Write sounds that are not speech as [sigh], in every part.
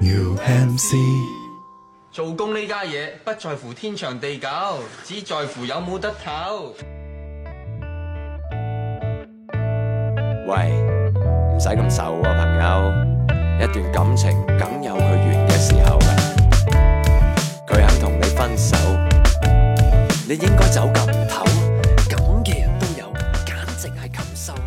UMC 做工呢家嘢不在乎天长地久，只在乎有冇得唞。喂，唔使咁愁啊，朋友。一段感情梗有佢完嘅时候嘅，佢肯同你分手，你应该走咁頭。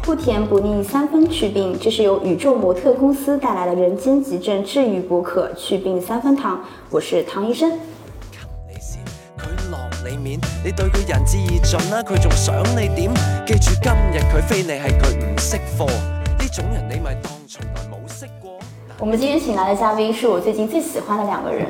不甜不腻三分祛病，这是由宇宙模特公司带来的人间急症治愈播客《祛病三分糖》，我是唐医生。你先，佢落你面，你對佢仁至義盡啦，佢仲想你點？記住今日佢非你係佢唔識貨，呢種人你咪當從來冇識過。我们今天请来的嘉宾是我最近最喜欢的两个人，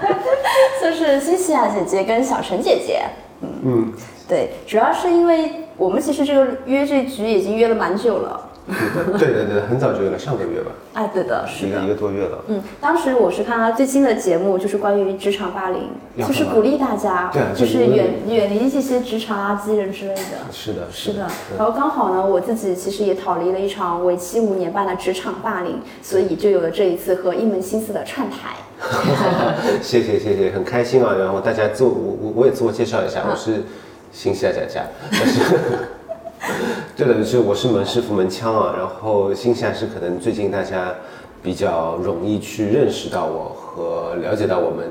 [laughs] 就是西西亚姐姐跟小陈姐姐。嗯，对，主要是因为我们其实这个约这局已经约了蛮久了。[laughs] 对对对，很早就有了，上个月吧，哎，对的，是的一个一。个多月了。嗯，当时我是看他最新的节目，就是关于职场霸凌，就是鼓励大家，对啊就就是是远远离这些职场垃圾人之类的。是的，是的，嗯然后刚好呢，我自己其实也逃离了一场为期五年半的职场霸凌，所以就有了这一次和一门心思的串台。[laughs] 谢谢谢谢，很开心啊。然后大家自我我我我也自我介绍一下，嗯我是新西亚佳佳，但 [laughs] 是对的，就是我是门师傅门腔啊。然后新西亚是可能最近大家比较容易去认识到我和了解到我们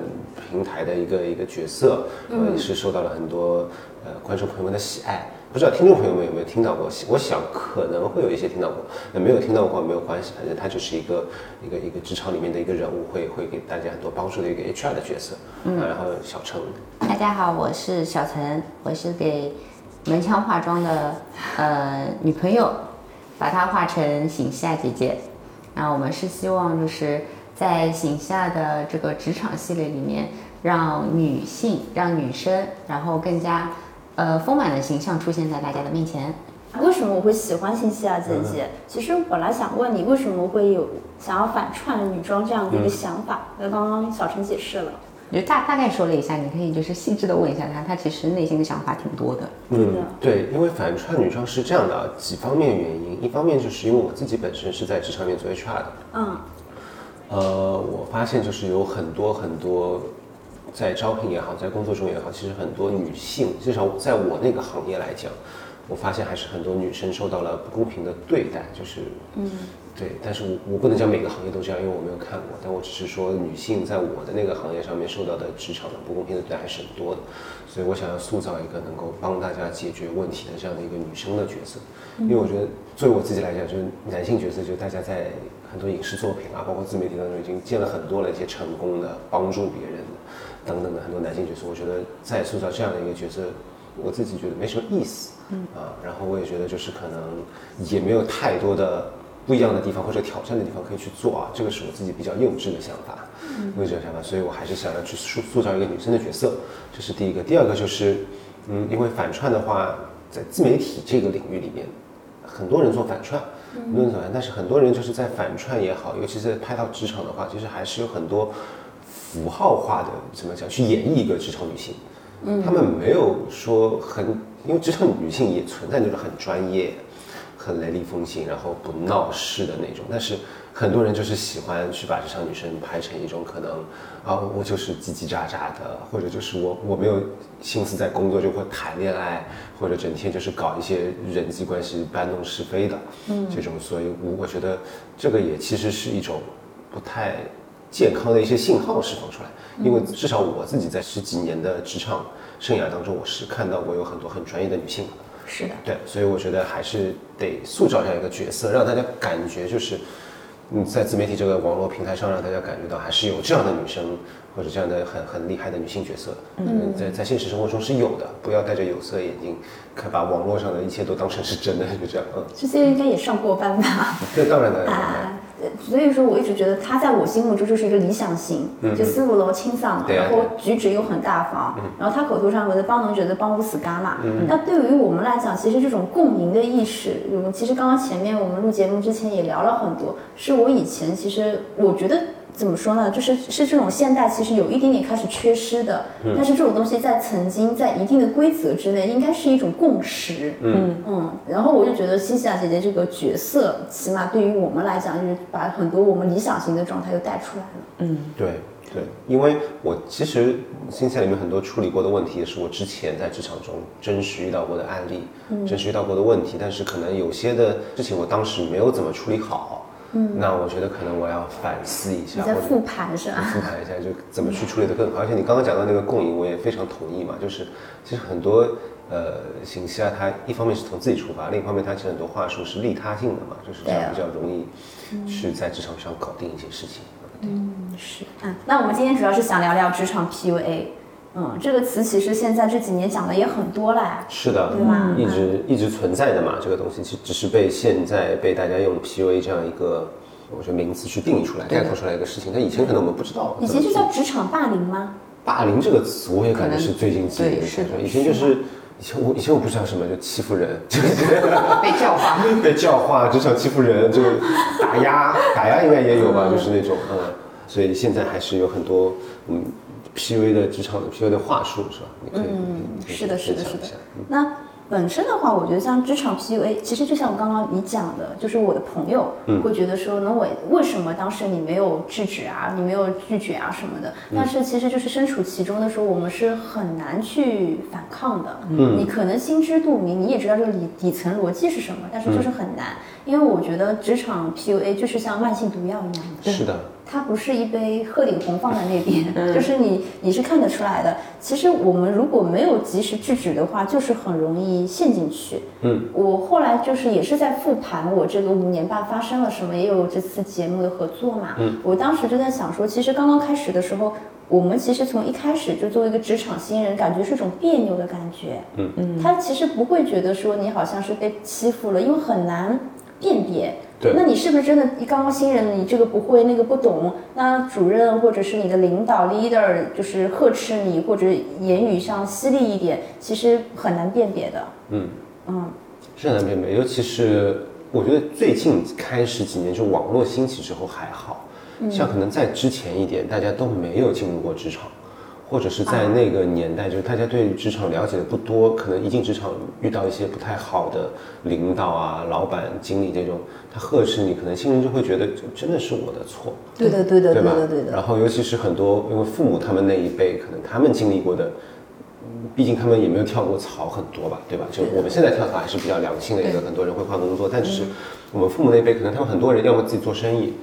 平台的一个一个角色，呃，也是受到了很多呃观众朋友们的喜爱。不知道听众朋友们有没有听到过？我想可能会有一些听到过，那没有听到过没有关系，反正他就是一个一个一个职场里面的一个人物，会会给大家很多帮助的一个 HR 的角色。嗯，然后小陈，大家好，我是小陈，我是给门腔化妆的呃女朋友，把她化成醒夏姐姐。那我们是希望就是在醒夏的这个职场系列里面，让女性、让女生，然后更加呃丰满的形象出现在大家的面前。为什么我会喜欢新西亚姐姐？其实本来想问你，为什么会有想要反串女装这样的一个想法？那、刚刚小陈解释了。就大大概说了一下，你可以就是细致的问一下她，她其实内心的想法挺多的。嗯，对，因为反串女装是这样的啊，几方面原因，一方面就是因为我自己本身是在职场里面做 HR 的，嗯，呃，我发现就是有很多很多，在招聘也好，在工作中也好，其实很多女性，至少在我那个行业来讲，我发现还是很多女生受到了不公平的对待，就是，嗯，对，但是我我不能讲每个行业都这样，因为我没有看过，但我只是说女性在我的那个行业上面受到的职场的不公平的对待还是很多的，所以我想要塑造一个能够帮大家解决问题的这样的一个女生的角色，因为我觉得作为我自己来讲，就是男性角色，就是大家在很多影视作品啊，包括自媒体当中已经见了很多了一些成功的帮助别人的等等的很多男性角色，我觉得再塑造这样的一个角色，我自己觉得没什么意思，嗯。啊，然后我也觉得就是可能也没有太多的不一样的地方或者挑战的地方可以去做啊，这个是我自己比较幼稚的想法，嗯。幼稚的想法，所以我还是想要去塑塑造一个女生的角色，这是第一个。第二个就是，嗯，因为反串的话，在自媒体这个领域里面，很多人做反串，很多人做反串，但是很多人就是在反串也好，尤其是拍到职场的话，其实还是有很多符号化的怎么讲去演绎一个职场女性。嗯他们没有说很，因为职场女性也存在那种很专业、很雷厉风行，然后不闹事的那种。但是很多人就是喜欢去把职场女生拍成一种可能啊，我就是叽叽喳喳的，或者就是我我没有心思在工作，就会谈恋爱，或者整天就是搞一些人际关系搬弄是非的，嗯，这种。所以我我觉得这个也其实是一种不太健康的一些信号释放出来，因为至少我自己在十几年的职场生涯当中，我是看到过有很多很专业的女性，是的。对，所以我觉得还是得塑造这样一个角色，让大家感觉就是，嗯，在自媒体这个网络平台上，让大家感觉到还是有这样的女生或者这样的很很厉害的女性角色，嗯，在在现实生活中是有的，不要戴着有色眼镜，看把网络上的一切都当成是真的，就这样，嗯，这些应该也上过班吧？这当然当然当然。啊，所以说我一直觉得他在我心目中就是一个理想型，就思路楼清爽嘛，对啊然后举止又很大方，然后他口头上我的帮能觉得帮不死干嘛。那对于我们来讲，其实这种共赢的意识，我们其实刚刚前面我们录节目之前也聊了很多，是我以前其实我觉得怎么说呢？就是是这种现代其实有一点点开始缺失的，但是这种东西在曾经在一定的规则之内，应该是一种共识。嗯嗯。然后我就觉得新西兰姐姐这个角色，起码对于我们来讲，就是把很多我们理想型的状态又带出来了。嗯对对，因为我其实新西兰里面很多处理过的问题，也是我之前在职场中真实遇到过的案例，真实遇到过的问题，但是可能有些的事情我当时没有怎么处理好，嗯，那我觉得可能我要反思一下，或者你在复盘是吧？复盘一下，就怎么去处理的更好。而且你刚刚讲到那个共赢，我也非常同意嘛，就是其实很多呃信息啊，它一方面是从自己出发，另一方面它其实很多话术是利他性的嘛，就是这样比较容易去在职场上搞定一些事情。是，嗯，那我们今天主要是想聊聊职场 PUA。嗯，这个词其实现在这几年讲的也很多了呀。是的，对吧一直一直存在的嘛，这个东西其实只是被现在被大家用 PUA 这样一个我觉得名词去定义出来、概括出来一个事情，但以前可能我们不知道。以前就叫职场霸凌吗？霸凌这个词，我也感觉是最近几年对是的以前就是以前我以前我不知道什么就欺负人，就 [laughs] 是 [laughs] 被教化。被教化，职场欺负人，就打压，打压应该也有吧，就是那种嗯，所以现在还是有很多嗯 PUA 的职场的 PUA 的话术是吧？你可以嗯是的，是的，是的。那本身的话，我觉得像职场 PUA，其实就像我刚刚你讲的，就是我的朋友会觉得说，那我为什么当时你没有制止啊，你没有拒绝啊什么的？但是其实就是身处其中的时候，我们是很难去反抗的。嗯，你可能心知肚明，你也知道这个底底层逻辑是什么，但是就是很难，因为我觉得职场 PUA 就是像慢性毒药一样的。是的，它不是一杯鹤顶红放在那边，[laughs] 就是你你是看得出来的。其实我们如果没有及时制止的话，就是很容易陷进去。嗯，我后来就是也是在复盘我这个五年半发生了什么，也有这次节目的合作嘛。嗯，我当时就在想说，其实刚刚开始的时候。我们其实从一开始就作为一个职场新人，感觉是一种别扭的感觉。嗯嗯，他其实不会觉得说你好像是被欺负了，因为很难辨别。对。那你是不是真的？你刚刚新人，你这个不会，那个不懂，那主任或者是你的领导 leader 就是呵斥你，或者言语上犀利一点，其实很难辨别的。嗯。嗯，是很难辨别，尤其是我觉得最近开始几年，就网络兴起之后还好，像可能在之前一点，大家都没有进入过职场，或者是在那个年代，就是大家对职场了解的不多，可能一进职场遇到一些不太好的领导啊、老板、经理这种，他呵斥你，可能新人就会觉得真的是我的错，对的，对的，对吧？的，对的。然后尤其是很多，因为父母他们那一辈，可能他们经历过的，嗯毕竟他们也没有跳过槽很多吧，对吧？就我们现在跳槽还是比较良性的一个，很多人会换工作，但只是我们父母那辈，可能他们很多人要么自己做生意，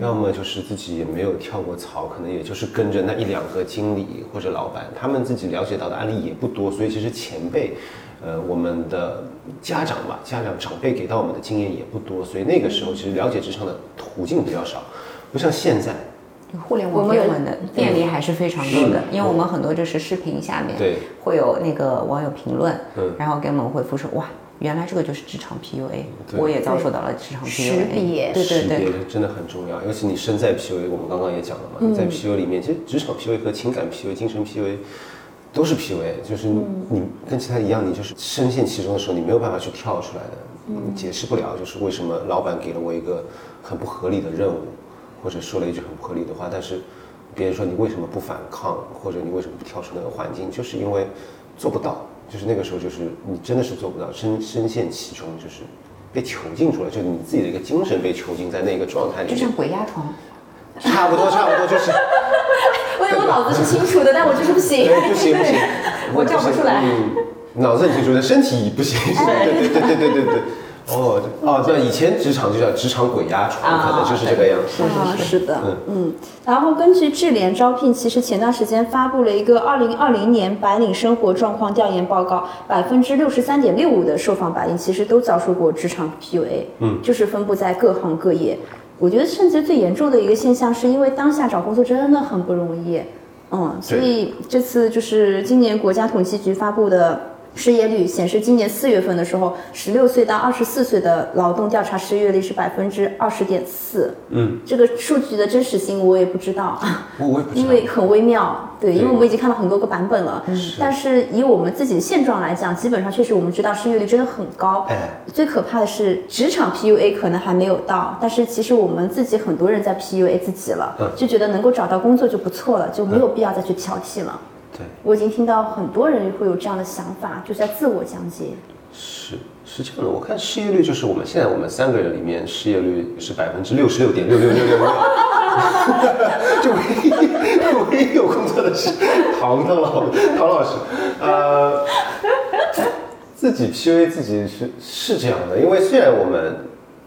要么就是自己也没有跳过槽，可能也就是跟着那一两个经理或者老板，他们自己了解到的案例也不多，所以其实前辈。呃，我们的家长吧，家长长辈给到我们的经验也不多，所以那个时候其实了解职场的途径比较少，不像现在。互联网的便利还是非常多的，因为我们很多就是视频下面对。会有那个网友评论，嗯。然后给我们回复说哇，原来这个就是职场 PUA，我也遭受到了职场 PUA，别。对对识别对，真的很重要，尤其你身在 PUA，我们刚刚也讲了嘛，你在 PUA 里面，其实职场 PUA 和情感 PUA、精神 PUA 都是 PUA，就是你你跟其他一样，你就是深陷其中的时候，你没有办法去跳出来的，你解释不了，就是为什么老板给了我一个很不合理的任务，或者说了一句很不合理的话，但是别人说你为什么不反抗，或者你为什么不跳出那个环境，就是因为做不到，就是那个时候就是你真的是做不到，深深陷其中，就是被囚禁住了，就是你自己的一个精神被囚禁在那个状态里面就像，鬼压床，差不多差不多就是。[laughs] 因为我脑子是清楚的，但我就是不行。哎，不行不行，[laughs] 我叫不出来。嗯，脑子很清楚，但身体不行。对对对对对对对。哦哦，那以前职场就叫职场鬼压床，可能就是这个样子。啊，是的，嗯，然后根据智联招聘，其实前段时间发布了一个二零二零年白领生活状况调研报告，百分之六十三点六五的受访白领其实都遭受过职场 PUA，嗯，就是分布在各行各业。我觉得甚至最严重的一个现象，是因为当下找工作真的很不容易，嗯，所以这次就是今年国家统计局发布的。失业率显示，今年四月份的时候，十六岁到二十四岁的劳动调查失业率是百分之二十点四。嗯，这个数据的真实性我也不知道，我我也不知道因为很微妙。对，因为我们已经看到很多个版本了。但是以我们自己现状来讲，基本上确实我们知道失业率真的很高。哎最可怕的是职场 PUA 可能还没有到，但是其实我们自己很多人在 PUA 自己了，嗯就觉得能够找到工作就不错了，就没有必要再去挑剔了。对，我已经听到很多人会有这样的想法，就是在自我讲解。是是这样的，我看失业率就是我们现在我们三个人里面失业率是百分之六十六点六六六六六，[laughs] 就唯一唯一有工作的是唐唐老唐老师，呃，自己 PUA 自己是是这样的，因为虽然我们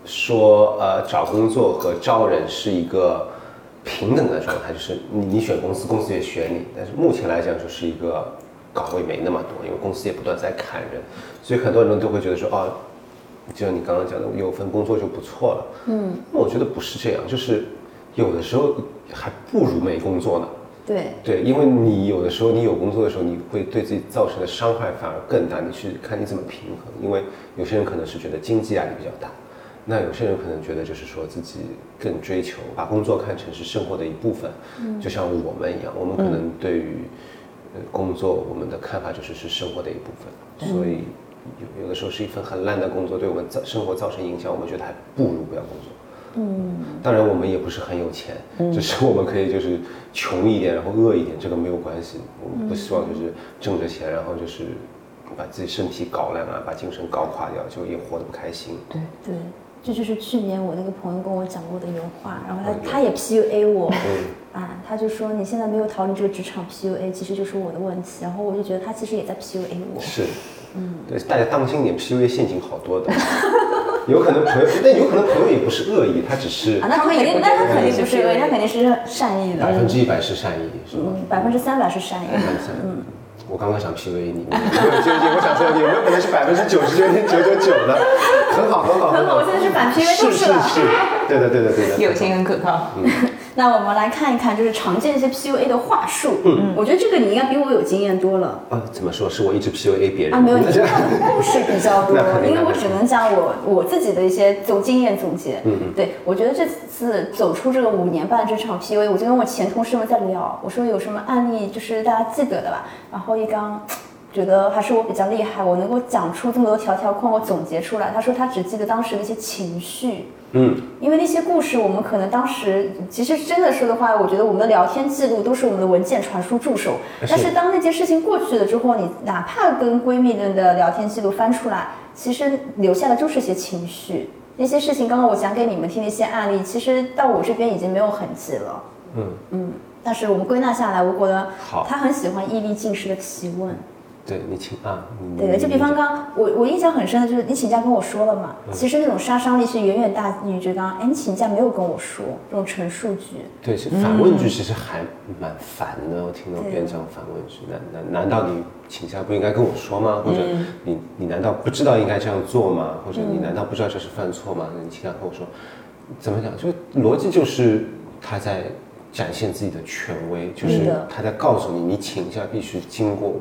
说呃找工作和招人是一个平等的状态，就是你你选公司，公司也选你，但是目前来讲就是一个岗位没那么多，因为公司也不断在砍人，所以很多人都会觉得说哦，就像你刚刚讲的，有份工作就不错了。嗯，那我觉得不是这样，就是有的时候还不如没工作呢。对，对，因为你有的时候你有工作的时候，你会对自己造成的伤害反而更大。你去看你怎么平衡，因为有些人可能是觉得经济压力比较大，那有些人可能觉得就是说自己更追求把工作看成是生活的一部分，就像我们一样，我们可能对于呃工作我们的看法就是是生活的一部分，所以有有的时候是一份很烂的工作对我们造生活造成影响，我们觉得还不如不要工作。嗯，当然我们也不是很有钱，只是我们可以就是穷一点，然后饿一点，这个没有关系。我们不希望就是挣着钱，然后就是把自己身体搞烂啊，把精神搞垮掉，就也活得不开心。对，对，这就是去年我那个朋友跟我讲过的原话，然后他他也 PUA 我，啊，他就说你现在没有逃离这个职场 PUA，其实就是我的问题，然后我就觉得他其实也在 PUA 我。是，嗯，对，大家当心点，PUA 陷阱好多的，[laughs] 有可能朋友，但有可能朋友也不是恶意，他只是啊，那他肯定，那他肯定不是恶意，他肯定是善意的，百分之一百是善意，是吗？嗯，百分之三百是善意的。嗯，我刚刚想 PUA 你，我没有纠结，我想说有没有可能是百分之九十九点九九九的，很好，很好，很好。我现在是反 PUA 是是是了。是，对的对的对的，友情很可靠。那我们来看一看，就是常见一些 PUA 的话术。嗯，我觉得这个你应该比我有经验多了。啊，怎么说？是我一直 PUA 别人啊，没有，你那这个故事比较多 [laughs] 因为我只能讲我我自己的一些总经验总结。嗯嗯，对，我觉得这次走出这个五年半这场 PUA，我就跟我前同事们在聊，我说有什么案例就是大家记得的吧？然后一刚觉得还是我比较厉害，我能够讲出这么多条条框，我总结出来。他说他只记得当时的一些情绪。嗯，因为那些故事，我们可能当时其实真的说的话，我觉得我们的聊天记录都是我们的文件传输助手。但是当那件事情过去了之后，你哪怕跟闺蜜们的聊天记录翻出来，其实留下的就是一些情绪。那些事情，刚刚我讲给你们听的一些案例，其实到我这边已经没有痕迹了。嗯嗯，但是我们归纳下来，我觉得好他很喜欢毅力进食的提问。对你请啊，你对的，就比方刚我我印象很深的就是你请假跟我说了嘛，嗯其实那种杀伤力是远远大于这刚，哎，你请假没有跟我说这种陈述句。对，是反问句，其实还蛮烦的。我听到别人讲反问句，难难难道你请假不应该跟我说吗？或者你你难道不知道应该这样做吗？或者你难道不知道这是犯错吗？那你请假跟我说，怎么讲？就逻辑就是他在展现自己的权威，就是他在告诉你，你请假必须经过我，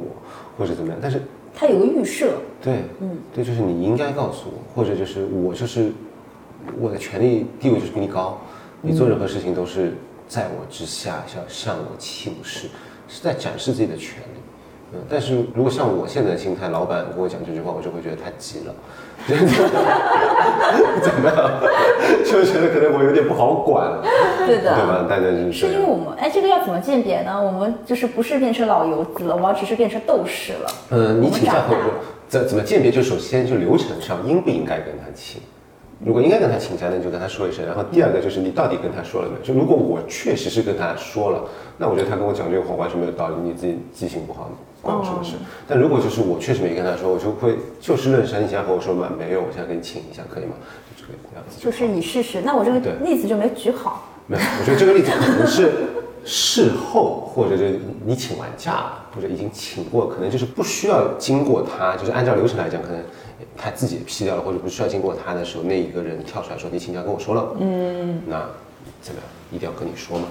或者怎么样。但是他有个预设，对，嗯，对，就是你应该告诉我，或者就是我就是我的权利地位就是比你高，你做任何事情都是在我之下，向向我请示，是在展示自己的权利。嗯，但是如果像我现在的心态，老板跟我讲这句话，我就会觉得太急了，[laughs] [laughs] 怎么样？[laughs] 就觉得可能我有点不好管了，对的，对吧？大家就是是。因为我们哎，这个要怎么鉴别呢？我们就是不是变成老油子了，我要只是变成斗士了。嗯，你请假怎怎么鉴别？就首先就流程上应不应该跟他请？如果应该跟他请假，那你就跟他说一声。然后第二个就是你到底跟他说了没有？就如果我确实是跟他说了，那我觉得他跟我讲这个话完全没有道理，你自己记性不好，关我什么事？但如果就是我确实没跟他说，我就会就事论事，你想和我说嘛，没有，我现在给你请一下，可以吗？就这个样子就。就是你试试，那我这个例子就没举好。没有，我觉得这个例子可能是事后，或者就是你请完假了，或者已经请过，可能就是不需要经过他，就是按照流程来讲，可能他自己批掉了，或者不需要经过他的时候，那一个人跳出来说你请假跟我说了，嗯，那怎么样？一定要跟你说吗？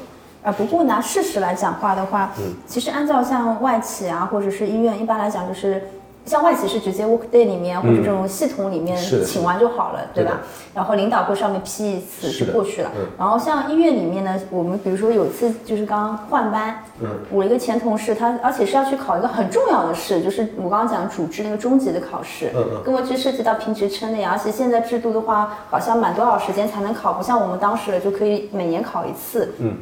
啊，不过拿事实来讲话的话，嗯其实按照像外企啊，或者是医院，一般来讲就是像外企是直接 Workday 里面或者这种系统里面请完就好了，对对吧？然后领导会上面批一次就过去了嗯。然后像医院里面呢，我们比如说有一次就是刚刚换班，嗯我一个前同事他而且是要去考一个很重要的试，就是我刚刚讲主治那个中级的考试嗯嗯，跟我去涉及到评职称的呀，而且现在制度的话，好像满多少时间才能考，不像我们当时就可以每年考一次。嗯。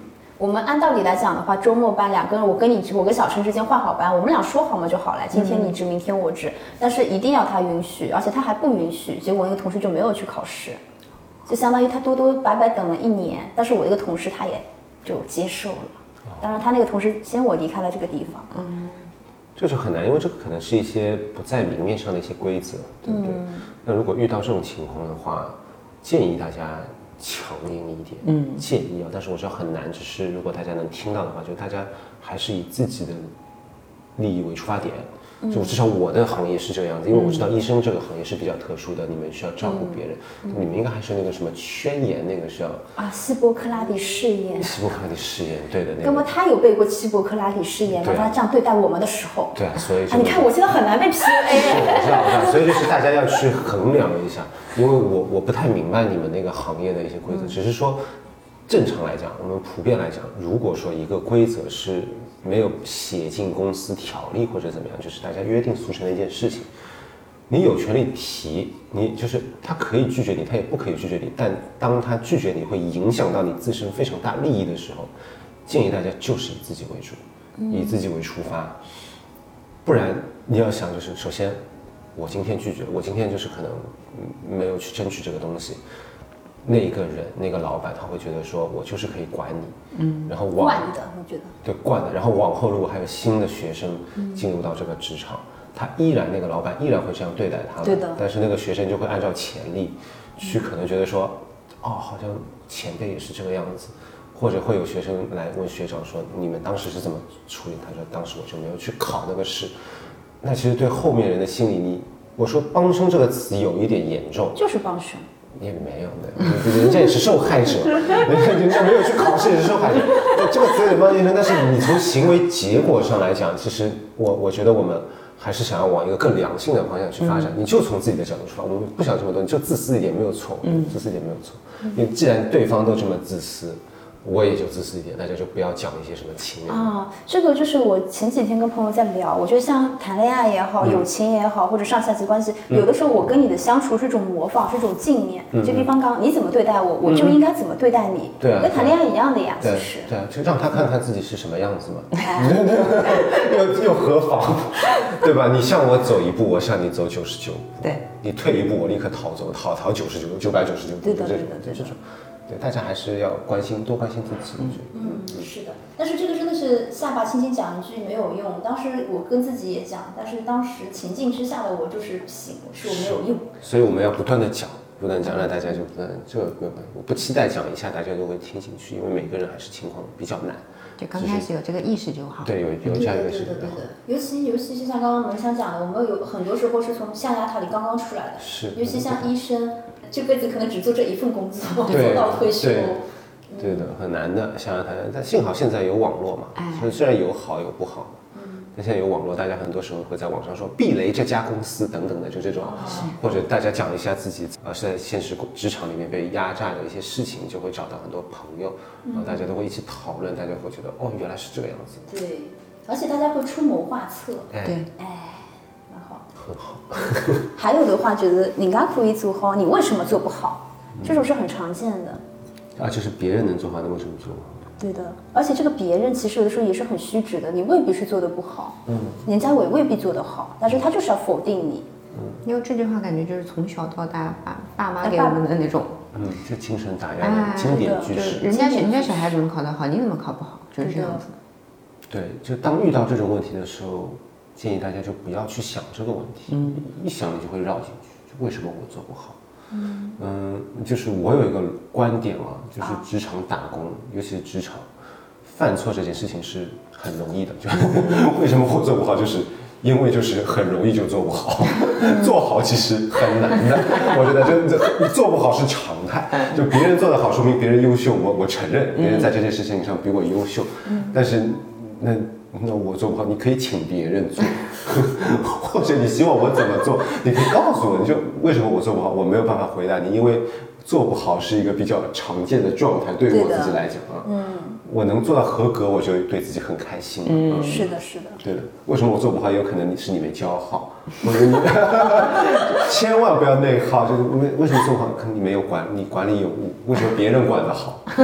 我们按道理来讲的话，周末班两个人，我跟你我跟小陈之间换好班，我们俩说好嘛就好了，今天你值，明天我值，但是一定要他允许，而且他还不允许，结果那个同事就没有去考试，就相当于他多多白白等了一年，但是我一个同事他也就接受了，当然他那个同事先我离开了这个地方，嗯，这是很难，因为这个可能是一些不在明面上的一些规则，对不对？那如果遇到这种情况的话，建议大家强硬一点，嗯，建议啊，但是我知道很难，只是如果大家能听到的话，就大家还是以自己的利益为出发点。就至少我的行业是这个样子，因为我知道医生这个行业是比较特殊的，你们需要照顾别人，你们应该还是那个什么宣言，那个是要啊，希波克拉底誓言。希波克拉底誓言，对的那个。那么他有背过希波克拉底誓言吗？他这样对待我们的时候，对啊，所以啊，你看我现在很难被 PUA。[laughs] 我知道，我知道，所以就是大家要去衡量一下，因为我我不太明白你们那个行业的一些规则，只是说正常来讲，我们普遍来讲，如果说一个规则是没有写进公司条例或者怎么样，就是大家约定俗成的一件事情，你有权利提，你就是他可以拒绝你，他也不可以拒绝你，但当他拒绝你会影响到你自身非常大利益的时候，建议大家就是以自己为主，以自己为出发。不然你要想，就是首先，我今天拒绝，我今天就是可能嗯没有去争取这个东西，那一个人那个老板他会觉得说我就是可以管你，嗯，然后往惯的，我觉得。对惯的，然后往后如果还有新的学生进入到这个职场，他依然那个老板依然会这样对待他们，对的但是那个学生就会按照潜力去可能觉得说，哦，好像前辈也是这个样子。或者会有学生来问学长说：“你们当时是怎么处理？”他说：“当时我就没有去考那个试。”那其实对后面人的心理，你我说“帮凶”这个词有一点严重，就是帮凶。也没有的，人家也是受害者，人家人家没有去考试也是受害者。这个词有点帮先生，但是你从行为结果上来讲，其实我我觉得我们还是想要往一个更良性的方向去发展。你就从自己的角度出发，我们不想这么多，你就自私一点没有错，自私一点没有错。因为既然对方都这么自私，我也就自私一点，大家就不要讲一些什么情人。啊，这个就是我前几天跟朋友在聊，我觉得像谈恋爱也好，友情也好，或者上下级关系，有的时候我跟你的相处是一种模仿，是一种镜面。就比方刚刚你怎么对待我，我就应该怎么对待你。对啊跟谈恋爱一样的呀，其对实。对啊，就让他看看自己是什么样子嘛，哎 [laughs] 又又何妨，对吧？你向我走一步，我向你走九十九步，对，你退一步，我立刻逃走，逃逃九十九九百九十九步，对对的对的就这种，对，大家还是要关心，多关心自己。嗯，是的，但是这个真的是下巴轻轻讲一句没有用。当时我跟自己也讲，但是当时情境之下的我就是不行，是我没有用。所以我们要不断的讲，不断讲，让大家就不断这个我不期待讲一下大家就会听进去，因为每个人还是情况比较难。就刚开始有这个意识就好。对，有有这样一个事情对的，对。尤其尤其是像刚刚文强讲的，我们有很多时候是从象牙塔里刚刚出来的，是尤其像医生，这辈子可能只做这一份工作，[laughs] 做到退休。对对的，很难的，想想看，但幸好现在有网络嘛，虽虽然有好有不好，但现在有网络，大家很多时候会在网上说避雷这家公司等等的，就这种，或者大家讲一下自己呃是在现实职场里面被压榨的一些事情，就会找到很多朋友，然后大家都会一起讨论，大家会觉得哦原来是这个样子，对，而且大家会出谋划策，哎，对，哎。很好，还有的话，觉得你刚可以做好，你为什么做不好？这种是很常见的。啊就是别人能做好，那为什么做不好？对的，而且这个别人其实有的时候也是很虚指的，你未必是做的不好，嗯，人家也未必做得好，但是他就是要否定你，嗯因为这句话感觉就是从小到大爸爸妈给我们的那种，嗯，就精神打压哎的经典对就是句式。人家人家小孩怎么考得好，你怎么考不好，就是这样子。对，就当遇到这种问题的时候，建议大家就不要去想这个问题，一想你就会绕进去，就为什么我做不好？嗯就是我有一个观点啊，就是职场打工，尤其是职场，犯错这件事情是很容易的。就 [laughs] 为什么我做不好，就是因为就是很容易就做不好，做好其实很难的。我觉得就这做不好是常态，就别人做得好，说明别人优秀，我我承认别人在这件事情上比我优秀，但是那那我做不好，你可以请别人做，[laughs] 或者你希望我怎么做，你可以告诉我，你就为什么我做不好，我没有办法回答你，因为做不好是一个比较常见的状态，对于我自己来讲啊，嗯，我能做到合格，我就对自己很开心，嗯，是的，是的。对的，为什么我做不好？有可能你是你没教好，或者你千万不要内耗，就是为为什么做不好？可能你没有管，你管理有误。为什么别人管得好，[laughs]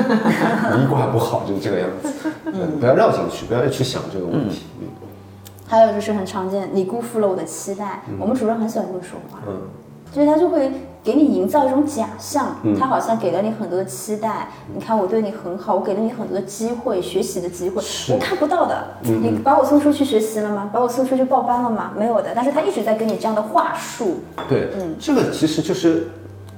你管不好，就是这个样子。[laughs] 嗯，不要绕进去，不要去想这个问题。嗯还有就是很常见，你辜负了我的期待。我们主任很喜欢这么说话，嗯就是他就会给你营造一种假象，他好像给了你很多的期待。你看我对你很好，我给了你很多的机会，学习的机会，是我看不到的。你把我送出去学习了吗？把我送出去报班了吗？没有的。但是他一直在跟你这样的话术，对，嗯这个其实就是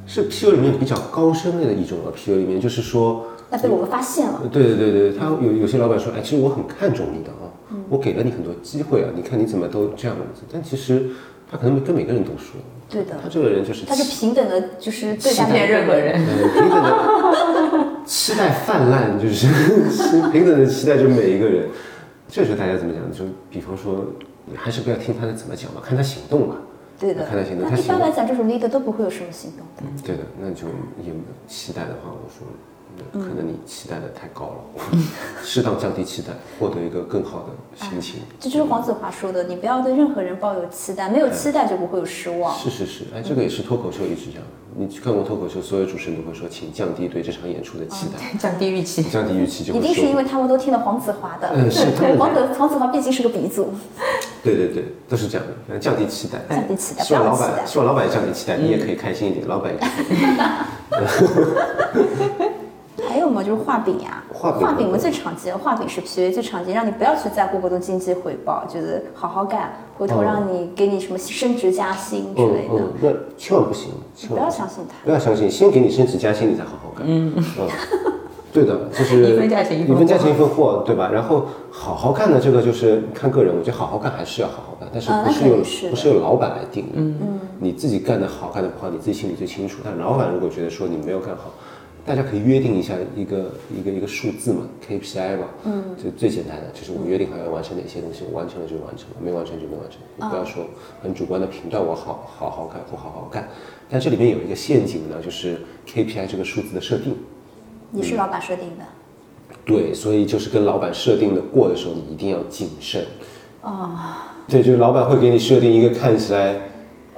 是 PU 里面比较高深的一种了。PU 里面就是说，那被我们发现了。对对对对，他有有些老板说，哎，其实我很看重你的啊，我给了你很多机会啊，你看你怎么都这样子，但其实他可能跟每个人都说，对的，他这个人就是他是平等的，就是对待欺骗任何人。呃，平等的期待泛滥，就是 [laughs] 是平等的期待，就每一个人。这时候大家怎么讲？就比方说，你还是不要听他的怎么讲吧，看他行动吧。对的。看他行动，那一。般来讲，这种 leader 都不会有什么行动的。对的，那就也期待的话，我说，那可能你期待的太高了，[laughs] 适当降低期待，获得一个更好的心情。这就是黄子华说的，你不要对任何人抱有期待，没有期待就不会有失望。是是是，哎，这个也是脱口秀一直这样。你去看过脱口秀，所有主持人都会说，请降低对这场演出的期待，降低预期。降低预期就会一定是因为他们都听了黄子华的，黄子黄子华毕竟是个鼻祖，对对对，都是这样的，降低期待，降低期待希望老板，希望老板也降低期待，你也可以开心一点，老板 [laughs] 就是画饼呀，画饼我们最常见，画饼是 PUA 最常见，让你不要去在乎过多经济回报，觉得好好干，回头让你给你什么升职加薪之嗯类的，嗯，那千万不行，千不要相信他。不要相信，先给你升职加薪，你再好好干。嗯对的，就是一分价钱一分货对吧？然后好好干的这个就是看个人，我觉得好好干还是要好好干，但是不是由不是由老板来定的。嗯嗯，你自己干的好干的不好，你自己心里最清楚。但老板如果觉得说你没有干好，大家可以约定一下一个一个一个数字嘛，KPI 嘛，嗯，就最简单的，就是我约定好要完成哪些东西，我完成了就完成了，没完成就没完成，你不要说很主观的评断我好好好干或好好干。但这里面有一个陷阱呢，就是 KPI 这个数字的设定。你是老板设定的，对，所以就是跟老板设定的过的时候，你一定要谨慎。啊，对，就是老板会给你设定一个看起来，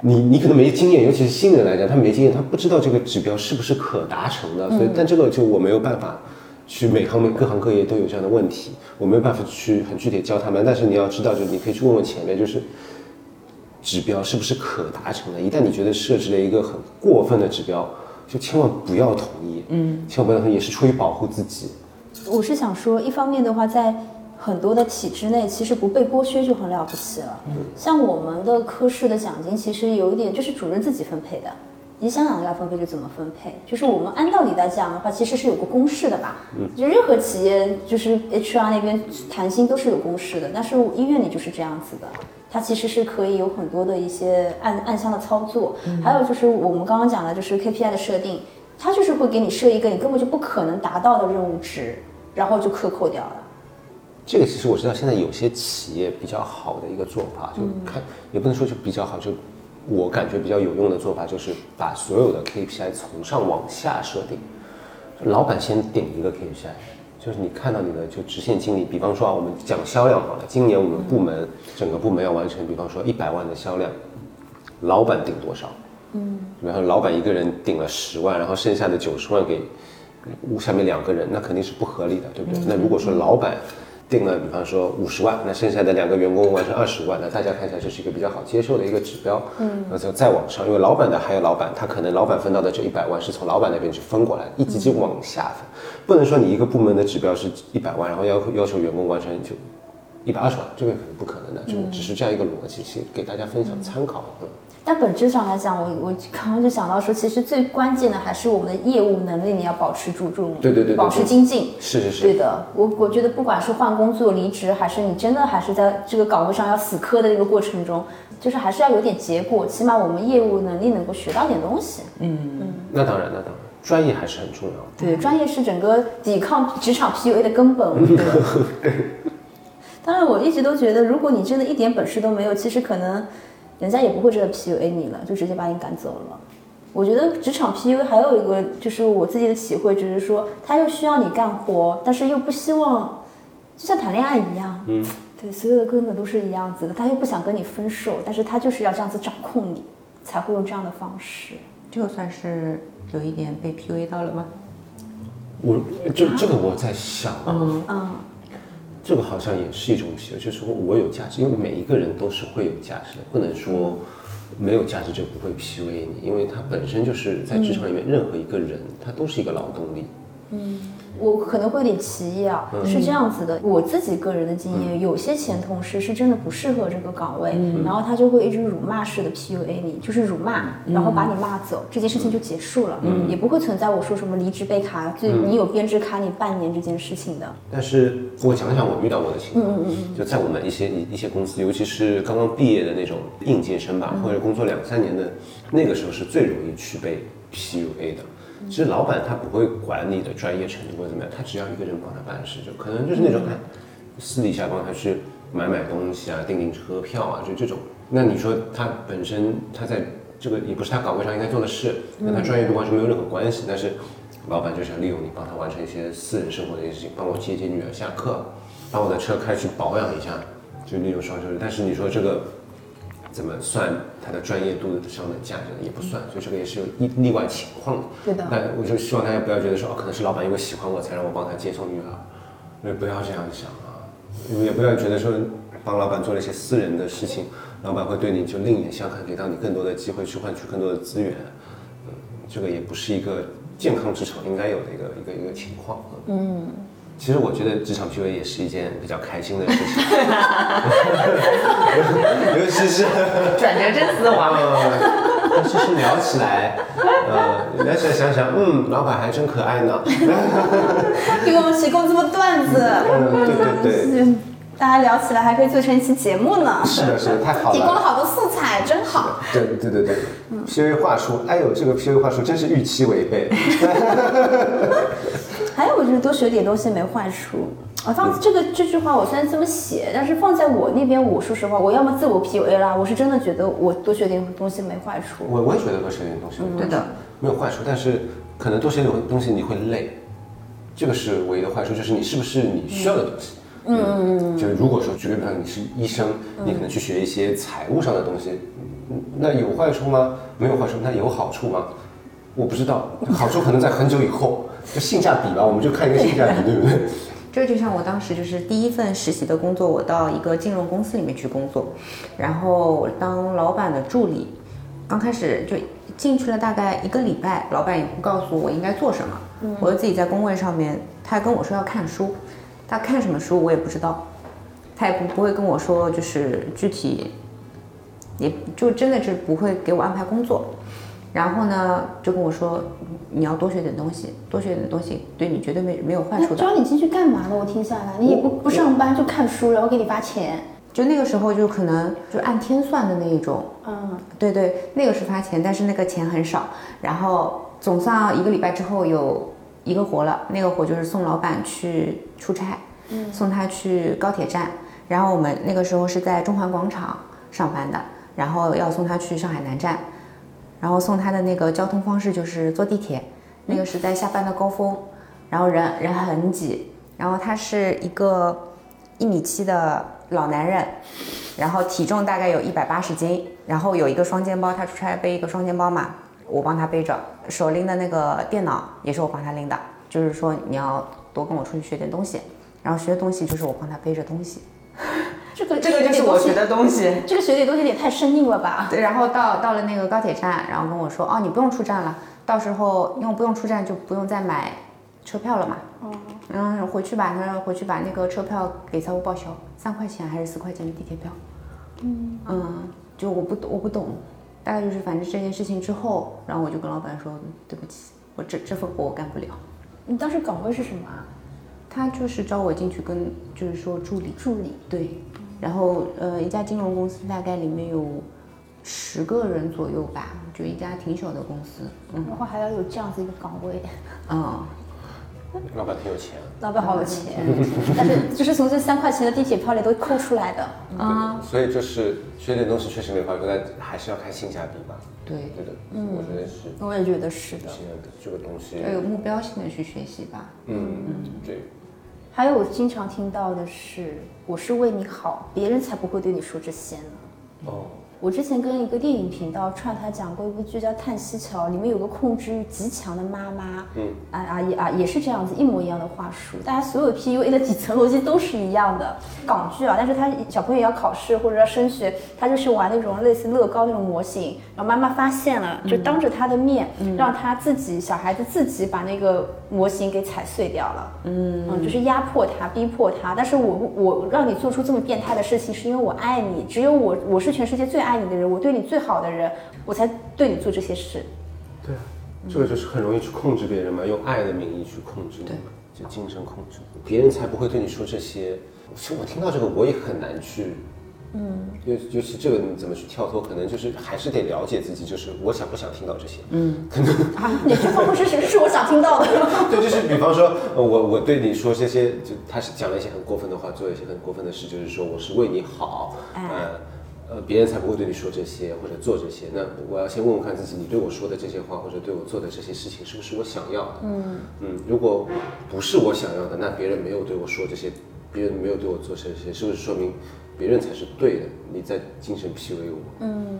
你你可能没经验，尤其是新人来讲，他没经验，他不知道这个指标是不是可达成的，所以但这个就我没有办法去每行每各行各业都有这样的问题，我没有办法去很具体地教他们，但是你要知道，就是你可以去问问前面，就是指标是不是可达成的。一旦你觉得设置了一个很过分的指标，就千万不要同意，嗯，千万不要同意，也是出于保护自己。我是想说，一方面的话，在很多的体制内，其实不被剥削就很了不起了。像我们的科室的奖金，其实有一点就是主任自己分配的，你想怎么来分配就怎么分配。就是我们按道理来讲的话，其实是有个公式的吧？就任何企业，就是 HR 那边谈薪都是有公式的，但是医院里就是这样子的。它其实是可以有很多的一些暗暗箱的操作，还有就是我们刚刚讲的，就是 KPI 的设定，它就是会给你设一个你根本就不可能达到的任务值，然后就克扣掉了。这个其实我知道，现在有些企业比较好的一个做法，就看、也不能说就比较好，就我感觉比较有用的做法，就是把所有的 KPI 从上往下设定，老板先定一个 KPI，就是你看到你的就直线经理，比方说啊，我们讲销量好了，今年我们部门、整个部门要完成，比方说一百万的销量，老板定多少？嗯，比方说老板一个人顶了十万，然后剩下的九十万给下面两个人，那肯定是不合理的，对不对？那如果说老板定了，比方说五十万，那剩下的两个员工完成二十万，那大家看起来这是一个比较好接受的一个指标。嗯，那就再往上，因为老板的还有老板，他可能老板分到的这一百万是从老板那边去分过来，一级级往下分，不能说你一个部门的指标是一百万，然后要要求员工完成就一百二十万，这个可能不可能的，就只是这样一个逻辑，去给大家分享参考。嗯但本质上来讲，我我刚刚就想到说，其实最关键的还是我们的业务能力，你要保持注重，对对对对保持精进。是是是对的，我我觉得不管是换工作、离职，还是你真的还是在这个岗位上要死磕的这个过程中，就是还是要有点结果，起码我们业务能力能够学到点东西。嗯嗯那当然，那当然，专业还是很重要的。对，专业是整个抵抗职场 PUA 的根本，我觉得。[laughs] 当然，我一直都觉得，如果你真的一点本事都没有，其实可能人家也不会真的 PUA 你了，就直接把你赶走了。我觉得职场 PUA 还有一个就是我自己的体会，就是说他又需要你干活，但是又不希望，就像谈恋爱一样，嗯，对，所有的根本都是一样子的。他又不想跟你分手，但是他就是要这样子掌控你，才会用这样的方式。这个算是有一点被 PUA 到了吗？我这这个我在想，嗯嗯，这个好像也是一种，就是说我有价值，因为每一个人都是会有价值的，不能说没有价值就不会 PUA 你，因为他本身就是在职场里面任何一个人，他都是一个劳动力。我可能会有点歧义啊，是这样子的，我自己个人的经验，有些前同事是真的不适合这个岗位，然后他就会一直辱骂式的 PUA 你，就是辱骂，然后把你骂走，这件事情就结束了，也不会存在我说什么离职被卡，就你有编制卡你半年这件事情的。但是我讲讲我遇到过的情况，就在我们一些一些公司，尤其是刚刚毕业的那种应届生吧，或者工作两三年的，那个时候是最容易去被 PUA 的。其实老板他不会管你的专业程度或者怎么样，他只要一个人帮他办事，就可能就是那种哎，私底下帮他去买买东西啊，订订车票啊，就这种。那你说他本身他在这个也不是他岗位上应该做的事，跟他专业度完全没有任何关系，但是老板就想利用你帮他完成一些私人生活的一些事情，帮我接接女儿下课，把我的车开去保养一下，就那种双休日。但是你说这个。怎么算他的专业度上的价值呢？也不算，所以这个也是有例例外情况的。对的但我就希望大家不要觉得说，哦，可能是老板因为喜欢我才让我帮他接送女儿，也不要这样想啊，也不要觉得说帮老板做了一些私人的事情，老板会对你就另眼相看，给到你更多的机会去换取更多的资源，嗯，这个也不是一个健康职场应该有的一个一个一个情况。嗯。其实我觉得职场 PUA 也是一件比较开心的事情，[laughs] 尤其是转折真丝滑。呃，其是聊起来，呃，聊起来想想，嗯，老板还真可爱呢。[laughs] 给我们提供这么段子，嗯，对对对，大家聊起来还可以做成一期节目呢。是的，是的，太好了，提供了好多素材，真好。对对对对，PUA 话术，哎呦，这个 PUA 话术真是预期违背。[laughs] 还有，就是多学点东西没坏处。啊，放这个这句话我虽然这么写，但是放在我那边，我说实话，我要么自我 PUA 啦，我是真的觉得我多学点东西没坏处。我我也觉得多学点东西，对的，没有坏处，但是可能多学点东西你会累，这个是唯一的坏处，就是你是不是你需要的东西。嗯嗯嗯。就是如果说举个比方，你是医生，你可能去学一些财务上的东西，那有坏处吗？没有坏处，那有好处吗？我不知道，好处可能在很久以后。就性价比吧，我们就看一个性价比，对不对？[laughs] 这就像我当时就是第一份实习的工作，我到一个金融公司里面去工作，然后当老板的助理。刚开始就进去了大概一个礼拜，老板也不告诉我应该做什么，我就自己在工位上面，他还跟我说要看书，他看什么书我也不知道，他也不不会跟我说就是具体，也就真的是不会给我安排工作。然后呢，就跟我说，你要多学点东西，多学点东西，对你绝对没没有坏处的。招你进去干嘛呢？我听下来，你也不不上班就看书，然后给你发钱。就那个时候就可能就按天算的那一种。嗯，对对，那个是发钱，但是那个钱很少。然后总算一个礼拜之后有一个活了，那个活就是送老板去出差，嗯送他去高铁站。然后我们那个时候是在中环广场上班的，然后要送他去上海南站。然后送他的那个交通方式就是坐地铁，那个是在下班的高峰，然后人人很挤，然后他是一个一米七的老男人，然后体重大概有一百八十斤，然后有一个双肩包，他出差背一个双肩包嘛，我帮他背着，手拎的那个电脑也是我帮他拎的，就是说你要多跟我出去学点东西，然后学的东西就是我帮他背着东西。这个这个就是我学的东西，这个学的东西也太生硬了吧？对，然后到到了那个高铁站，然后跟我说，哦，你不用出站了，到时候因为不用出站就不用再买车票了嘛。哦。嗯，回去吧，他说回去把那个车票给财务报销，三块钱还是四块钱的地铁票。嗯。嗯，就我不我不懂，大概就是反正这件事情之后，然后我就跟老板说，对不起，我这这份活我干不了。你当时岗位是什么啊？他就是招我进去跟就是说助理助理对。然后，呃，一家金融公司大概里面有十个人左右吧，就一家挺小的公司。嗯，然后还要有这样子一个岗位。嗯，老板挺有钱啊。老板好有钱，但是就是从这三块钱的地铁票里都抠出来的。啊，所以就是学点东西确实没法说，但还是要看性价比吧。对，对的，嗯我觉得是我也觉得是的这个东西，要有目标性的去学习吧。嗯，对，还有我经常听到的是，我是为你好，别人才不会对你说这些呢。哦，我之前跟一个电影频道串台讲过一部剧叫《叹息桥》，里面有个控制欲极强的妈妈，嗯，啊啊也啊也是这样子，一模一样的话术，大家所有 PUA 的底层逻辑都是一样的。港剧啊，但是他小朋友要考试或者要升学，他就是玩那种类似乐高那种模型，然后妈妈发现了，就当着他的面，让他自己小孩子自己把那个模型给踩碎掉了，嗯。嗯，就是压迫他，逼迫他。但是我我让你做出这么变态的事情，是因为我爱你，只有我我是全世界最爱你的人，我对你最好的人，我才对你做这些事。对啊，这个就是很容易去控制别人嘛，用爱的名义去控制你嘛，就精神控制，别人才不会对你说这些。其实我听到这个我也很难去，嗯，尤尤其这个你怎么去跳脱，可能就是还是得了解自己，就是我想不想听到这些，嗯，[laughs] 可能啊，哪句话不是是是我想听到的？[laughs] 对，就是比方说，呃我我对你说这些，就他是讲了一些很过分的话，做了一些很过分的事，就是说我是为你好，哎呃呃，别人才不会对你说这些或者做这些。那我要先问问看自己，你对我说的这些话或者对我做的这些事情是不是我想要的？嗯嗯，如果不是我想要的，那别人没有对我说这些，别人没有对我做这些，是不是说明别人才是对的？你在精神 PUA 我？嗯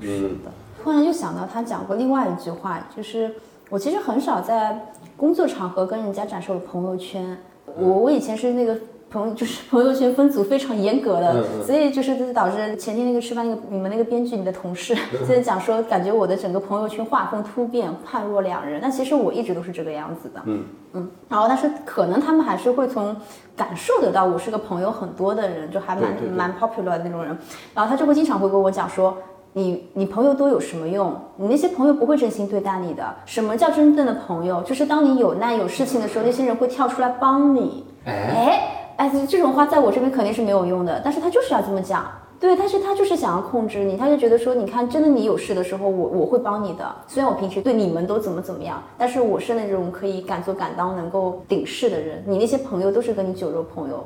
是的，突然又想到他讲过另外一句话，就是我其实很少在工作场合跟人家展示我的朋友圈。我我以前是那个朋友，就是朋友圈分组非常严格的，所以就是导致前天那个吃饭那个你们那个编剧你的同事 [laughs] 在讲说，感觉我的整个朋友圈画风突变，判若两人。但其实我一直都是这个样子的。嗯嗯，然后但是可能他们还是会从感受得到我是个朋友很多的人，就还蛮蛮 popular 的那种人。然后他就会经常会跟我讲说。你你朋友多有什么用？你那些朋友不会真心对待你的。什么叫真正的朋友？就是当你有难有事情的时候，那些人会跳出来帮你。哎，哎哎，这种话在我这边肯定是没有用的，但是他就是要这么讲。对，但是他就是想要控制你，他就觉得说，你看，真的你有事的时候，我我会帮你的。虽然我平时对你们都怎么怎么样，但是我是那种可以敢做敢当、能够顶事的人。你那些朋友都是跟你酒肉朋友，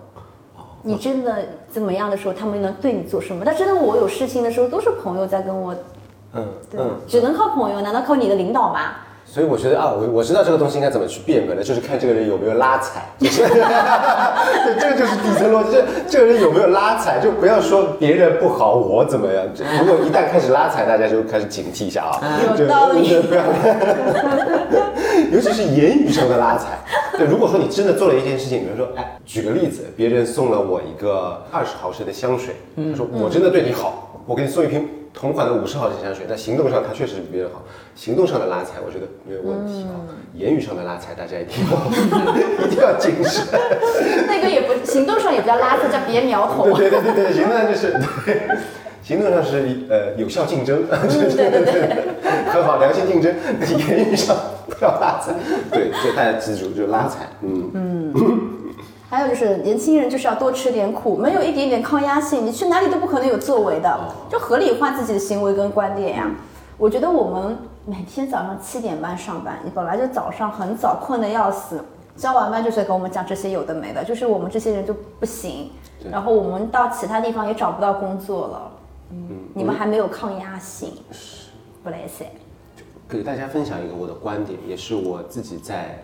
你真的怎么样的时候，他们能对你做什么？但真的我有事情的时候，都是朋友在跟我，嗯对，嗯。只能靠朋友，难道靠你的领导吗？所以我觉得啊，我我知道这个东西应该怎么去变革的，就是看这个人有没有拉踩，[laughs] 就是，对，[laughs] 这个就是底层逻辑，这这个人有没有拉踩，就不要说别人不好，我怎么样。如果一旦开始拉踩，大家就开始警惕一下啊，就有道理不要，[laughs] 尤其是言语上的拉踩。对，如果说你真的做了一件事情，比如说，哎，举个例子，别人送了我一个二十毫升的香水，他说我真的对你好，我给你送一瓶同款的五十毫升香水，但行动上它确实比别人好，行动上的拉踩我觉得没有问题啊，言语上的拉踩大家一定要 [laughs] 一定要谨慎。[laughs] 那个也不行动上也不叫拉踩，叫别苗头。对对对对，行动上就是对，行动上是呃有效竞争，对对对对，很好良性竞争，言语上不要拉踩，对，所以大家记住就拉踩，嗯嗯。[laughs] 还有就是年轻人就是要多吃点苦，没有一点点抗压性，你去哪里都不可能有作为的，就合理化自己的行为跟观点呀。我觉得我们每天早上七点半上班，你本来就早上很早，困得要死，交完班就是跟我们讲这些有的没的，就是我们这些人就不行，然后我们到其他地方也找不到工作了，嗯，你们还没有抗压性，不来噻。给大家分享一个我的观点，也是我自己在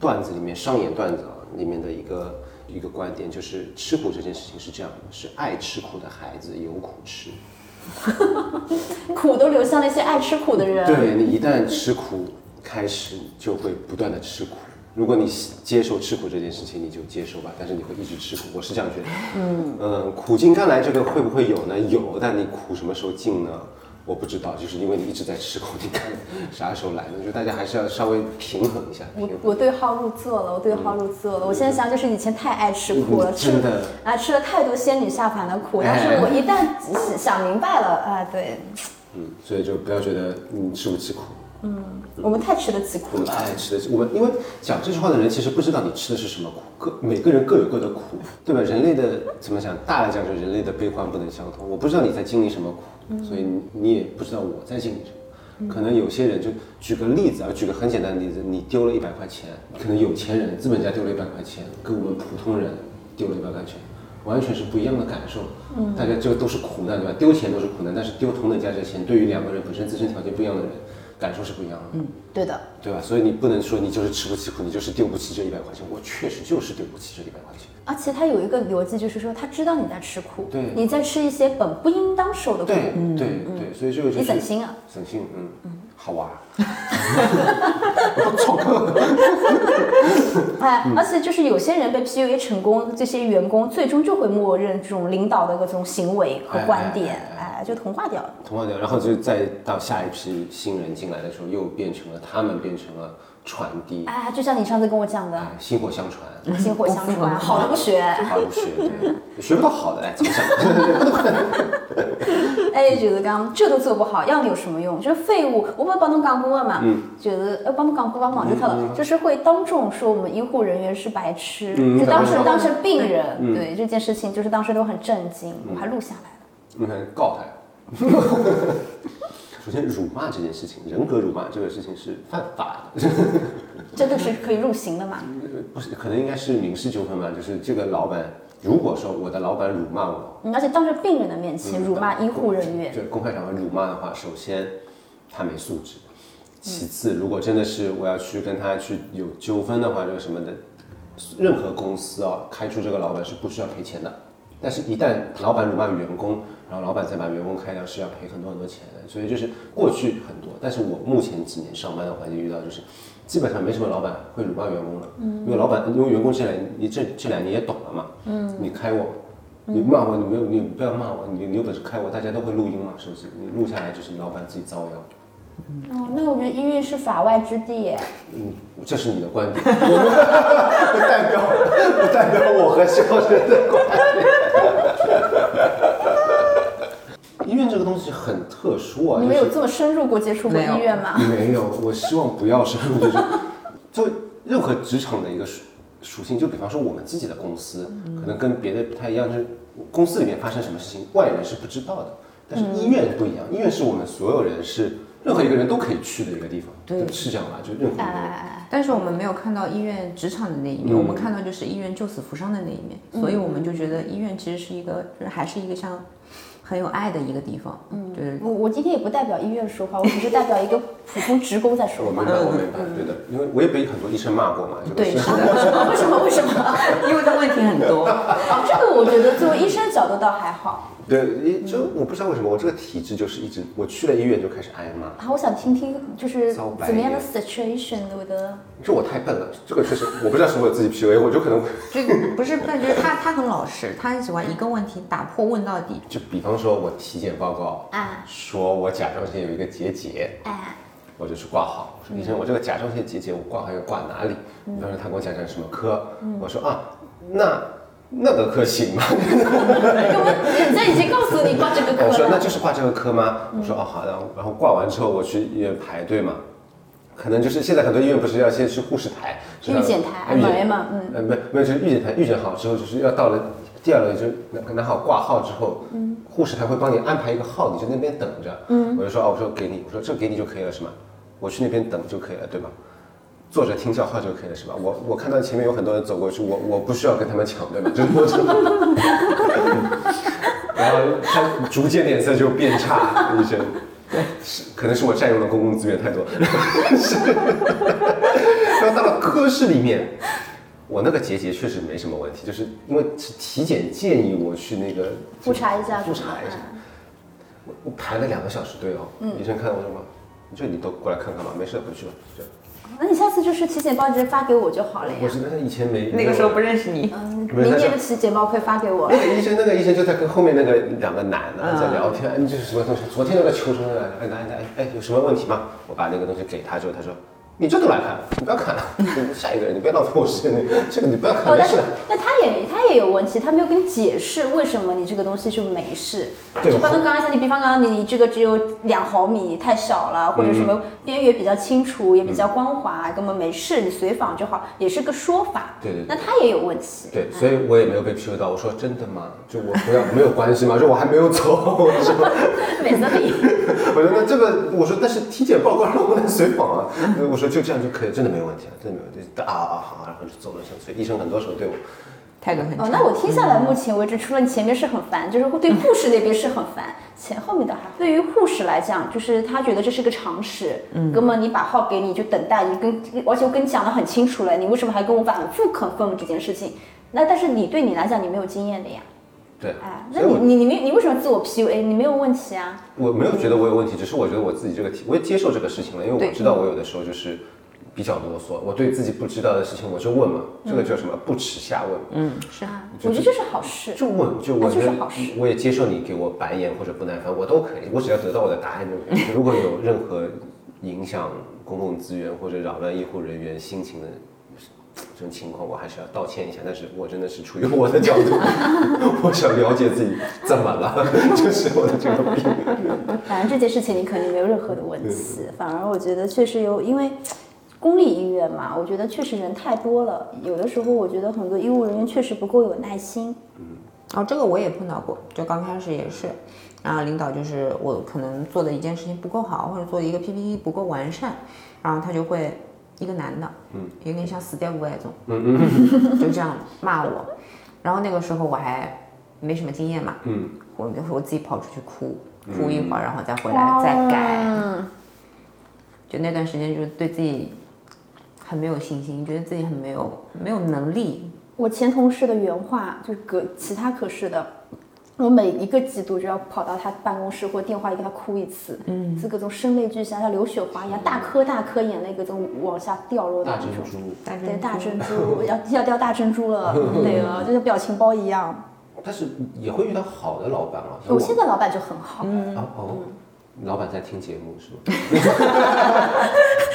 段子里面上演段子啊里面的一个一个观点，就是吃苦这件事情是这样的，是爱吃苦的孩子有苦吃。[laughs] 苦都流向那些爱吃苦的人。对你一旦吃苦，开始就会不断的吃苦。如果你接受吃苦这件事情，你就接受吧，但是你会一直吃苦，我是这样觉得。嗯苦尽甘来这个会不会有呢？有，但你苦什么时候尽呢？我不知道，就是因为你一直在吃苦，你看啥时候来呢？就大家还是要稍微平衡一下。我我对号入座了，我对号入座了。我现在想，就是以前太爱吃苦了，吃的啊吃了太多仙女下凡的苦。但是我一旦想想明白了，啊，对，嗯，所以就不要觉得你吃不起苦，我们太吃得起苦我们了。太吃得起。我们因为讲这句话的人其实不知道你吃的是什么苦，各每个人各有各的苦，对吧？人类的怎么讲？大来讲，就人类的悲欢不能相通。我不知道你在经历什么苦，所以你你也不知道我在经历什么。可能有些人就举个例子啊，举个很简单的例子，你丢了一百块钱，可能有钱人资本家丢了一百块钱，跟我们普通人丢了一百块钱，完全是不一样的感受。嗯，大家这个都是苦难，对吧？丢钱都是苦难，但是丢同等价值的钱，对于两个人本身自身条件不一样的人，感受是不一样的。嗯，对的，对吧？所以你不能说你就是吃不起苦，你就是丢不起这一百块钱。我确实就是丢不起这一百块钱。而且他有一个逻辑，就是说他知道你在吃苦，对你在吃一些本不应当受的苦，对对对，所以这个就是你省心啊，省心，嗯好玩儿。我做客。哎，而且就是有些人被 PUA 成功，这些员工最终就会默认这种领导的各种行为和观点，哎，就同化掉了。同化掉，然后就再到下一批新人进来的时候，又变成了他们变成了传递，哎，就像你上次跟我讲的，哎，薪火相传，薪火相传，好的不学。好不学，对，[laughs] 学不到好的，哎，怎么想？[laughs] 哎，觉得讲这都做不好，要你有什么用？就是废物。我不是帮侬讲过了嘛，觉得呃帮侬讲过，帮忘记掉了，就是会当众说我们医护人员是白痴，嗯就当时嗯当成病人，对这件事情，就是当时都很震惊，我还录下来了。你看告他。[laughs] 首先，辱骂这件事情，人格辱骂这个事情是犯法的，[laughs] 真的是可以入刑的吗？[laughs] 不是，可能应该是民事纠纷吧。就是这个老板，如果说我的老板辱骂我，嗯而且当着病人的面前辱骂医护人员，就公开场合辱骂的话，首先他没素质，其次，如果真的是我要去跟他去有纠纷的话，这个什么的，任何公司啊开除这个老板是不需要赔钱的。但是，一旦老板辱骂员工，然后老板再把员工开掉，是要赔很多很多钱的。所以就是过去很多，但是我目前几年上班的环境遇到就是，基本上没什么老板会辱骂员工了。嗯，因为老板，因为员工这两你这这两年也懂了嘛。嗯，你开我，你骂我，你没有，你不要骂我，你你有本事开我，大家都会录音嘛，是不是？你录下来就是老板自己造谣。哦，那我觉得音乐是法外之地耶。嗯，这是你的观点，不代表不代表我和肖人的观点。医院这个东西很特殊啊，你们有这么深入过接触过医院吗？没有，我希望不要深入接触，就任何职场的一个属属性，就比方说我们自己的公司，可能跟别的不太一样，就是公司里面发生什么事情，外人是不知道的，但是医院不一样，医院是我们所有人是任何一个人都可以去的一个地方，对。是这样吧？就任何一个人。哎，但是我们没有看到医院职场的那一面，嗯我们看到就是医院救死扶伤的那一面，所以我们就觉得医院其实是一个，就是还是一个像很有爱的一个地方，嗯，就是我我今天也不代表医院说话，我只是代表一个普通职工在说话。我明白，我明白，对的，因为我也被很多医生骂过嘛，这个对，是是的，[laughs] 为什么？为什么？[laughs] 因为他问题很多，哦，这个我觉得作为医生角度倒还好。对，一就我不知道为什么我这个体质就是一直，我去了医院就开始挨骂，啊，我想听听就是怎么样的 situation，对不对？就我太笨了，这个确实我不知道是我自己 PUA，我就可能 [laughs] 这个不是笨，就是他他很老实，他很喜欢一个问题打破问到底，就比方说我体检报告啊。说我甲状腺有一个结节，哎，我就去挂号，我说医生，我这个甲状腺结节我挂号要挂哪里？嗯。比方说他给我讲讲什么科，我说啊，那那个科行吗？因为人家已经告诉你挂这个科我说那。就是挂这个科吗？我说哦好的，然后挂完之后我去医院排队嘛，可能就是现在很多医院不是要先去护士台，预检台啊预检 MM 嗯呃没没有就是预检台，预检好之后就是要到了第二轮就拿拿好挂号之后，嗯护士台会帮你安排一个号，你就那边等着，嗯我就说哦我说给你，我说这给你就可以了是吗？我去那边等就可以了对吧？坐着听叫号就可以了是吧？我我看到前面有很多人走过去，我我不需要跟他们抢对吧？就是我就。然后他逐渐脸色就变差，医生，是可能是我占用了公共资源太多，是然后到了科室里面，我那个结节确实没什么问题，就是因为是体检建议我去那个复查一下复查一下，我我排了两个小时队哦，医生看我说嘛，就你都过来看看吧，没事回去吧，这样。那你下次就是体检报直接发给我就好了呀。我是那以前没那个时候不认识你，嗯，明年的体检报可以发给我那。个医生，那个医生就在跟后面那个两个男的嗯在聊天，哎，你这是什么东西？昨天那个求生的，哎来来，哎，有什么问题吗？我把那个东西给他之后，他说。你这都来看，你不要看了，你下一个人，你不要浪费我时间，你这个你不要看，哦，但是没事的。那他也他也有问题，他没有跟你解释为什么你这个东西就没事。对就刚刚刚刚才你比方刚刚你这个只有两毫米太小了，或者什么边缘比较清楚也比较光滑，根本没事，你随访就好，也是个说法。对对对那他也有问题。对，所以我也没有被 PU 到。我说真的吗？就我不要没有关系吗？[laughs] 就我还没有走，是吧？[laughs] 美色里。我说那这个，我说但是体检报告让我来随访啊，我说就这样就可以，真的没问题啊，真的没问题。啊啊好，然后就走了。所以医生很多时候对我，哦，态度很哦。那我听下来，目前为止，除了你前面是很烦，就是对护士那边是很烦，前后面的还好。对于护士来讲，就是他觉得这是个常识，嗯，哥们，你把号给你就等待，你跟而且我跟你讲的很清楚了，你为什么还跟我反复 confirm 这件事情？那但是你对你来讲，你没有经验的呀，对，哎，那你你你没你为什么自我 PUA？你没有问题啊，我没有觉得我有问题，只是我觉得我自己这个体，我也接受这个事情了，因为我知道我有的时候就是比较啰嗦，我对自己不知道的事情我就问嘛，这个叫什么不耻下问，嗯，是啊，我觉得这是好事。就问就问，啊就是好事我也接受你给我白眼或者不耐烦，我都可以，我只要得到我的答案就可以。如果有任何影响公共资源或者扰乱医护人员心情的。这种情况我还是要道歉一下，但是我真的是出于我的角度，[laughs] 我想了解自己怎么了，[laughs] 这是我的这个病。[laughs] 反正这件事情你肯定没有任何的问题，反而我觉得确实有，因为公立医院嘛，我觉得确实人太多了，有的时候我觉得很多医务人员确实不够有耐心。嗯哦，这个我也碰到过，就刚开始也是，然后领导就是我可能做的一件事情不够好，或者做的一个 PPT 不够完善，然后他就会一个男的，嗯，有点像死掉五那种，嗯。嗯，[laughs] 就这样骂我，然后那个时候我还没什么经验嘛，嗯，我就我自己跑出去哭，哭一会儿，然后再回来再改，就那段时间就是对自己很没有信心，觉得自己很没有没有能力，我前同事的原话就是隔其他科室的，我每一个季度就要跑到他办公室或电话里给他哭一次，嗯，是各种声泪俱下，像流雪花一样，大颗大颗眼泪各种往下掉落的那种。大珍珠，对，大珍珠要要掉大珍珠了，[laughs] 对了，就像表情包一样。但是也会遇到好的老板啊。我现在老板就很好，嗯哦，老板在听节目是吗？[laughs]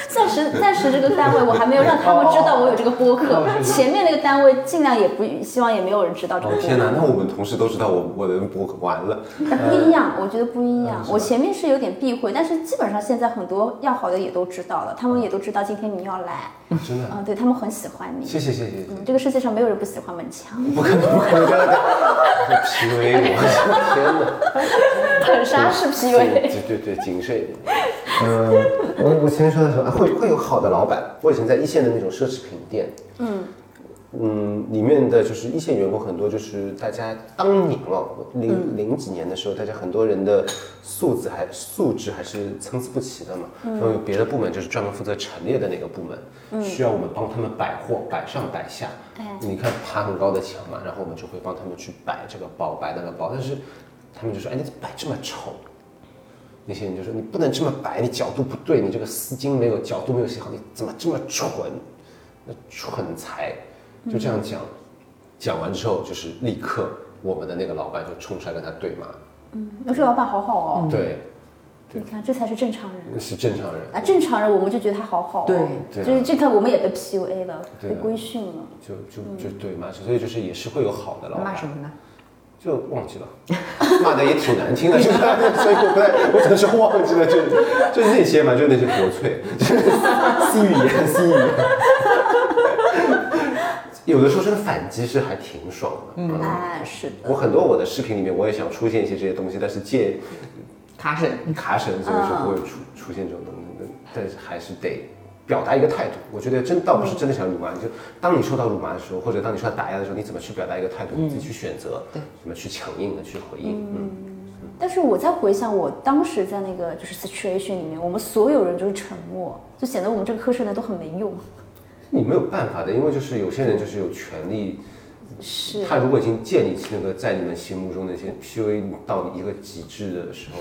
暂时暂时这个单位我还没有让他们知道我有这个播客，前面那个单位尽量也不希望也没有人知道这个播客。哦天哪，那我们同事都知道我我的播客完了。但不一样，我觉得不一样。我前面是有点避讳，但是基本上现在很多要好的也都知道了，他们也都知道今天你要来，真的，嗯，对他们很喜欢你。谢谢谢谢。嗯，这个世界上没有人不喜欢文强，不可能，不可能，[laughs] 这样 PUA 我，[laughs] 天哪！很莎士 PUA。对对对，谨慎一点。嗯，我我前面说的时候，啊会会有好的老板。我以前在一线的那种奢侈品店，嗯嗯，里面的就是一线员工很多，就是大家当年哦，零零几年的时候，大家很多人的素质还素质还是参差不齐的嘛。然后有别的部门就是专门负责陈列的那个部门，需要我们帮他们摆货，摆上摆下。你看爬很高的墙嘛，然后我们就会帮他们去摆这个包，摆那个包，但是他们就说，哎，你怎么摆这么丑？那些人就说你不能这么摆，你角度不对，你这个丝巾没有角度没有写好，你怎么这么蠢？那蠢材，就这样讲。讲完之后，就是立刻我们的那个老板就冲出来跟他对骂，嗯，那这老板好好哦，对，你看这才是正常人。是正常人，啊，正常人我们就觉得他好好、哦，对对啊就是这个我们也被 PUA 了，对啊被规训了。就就就对骂，所以就是也是会有好的老板骂。什么呢？就忘记了，[laughs] 骂的也挺难听的，是吧？所以我不太，我只能说忘记了，就就那些嘛，就那些国粹，[laughs] 就是语言语言。有的时候真的反击是还挺爽的，嗯，哎，是的，我很多我的视频里面我也想出现一些这些东西，但是借卡神，卡神，所以说不会出出现这种东西，但是还是得表达一个态度。我觉得真倒不是真的想辱骂，你就当你受到辱骂的时候，或者当你受到打压的时候，你怎么去表达一个态度，你自己去选择，对，怎么去强硬的去回应，嗯。但是我在回想我当时在那个就是 situation 里面，我们所有人就是沉默，就显得我们这个科室呢都很没用。你没有办法的，因为就是有些人就是有权利，是，他如果已经建立起那个在你们心目中那些 PUA 到一个极致的时候，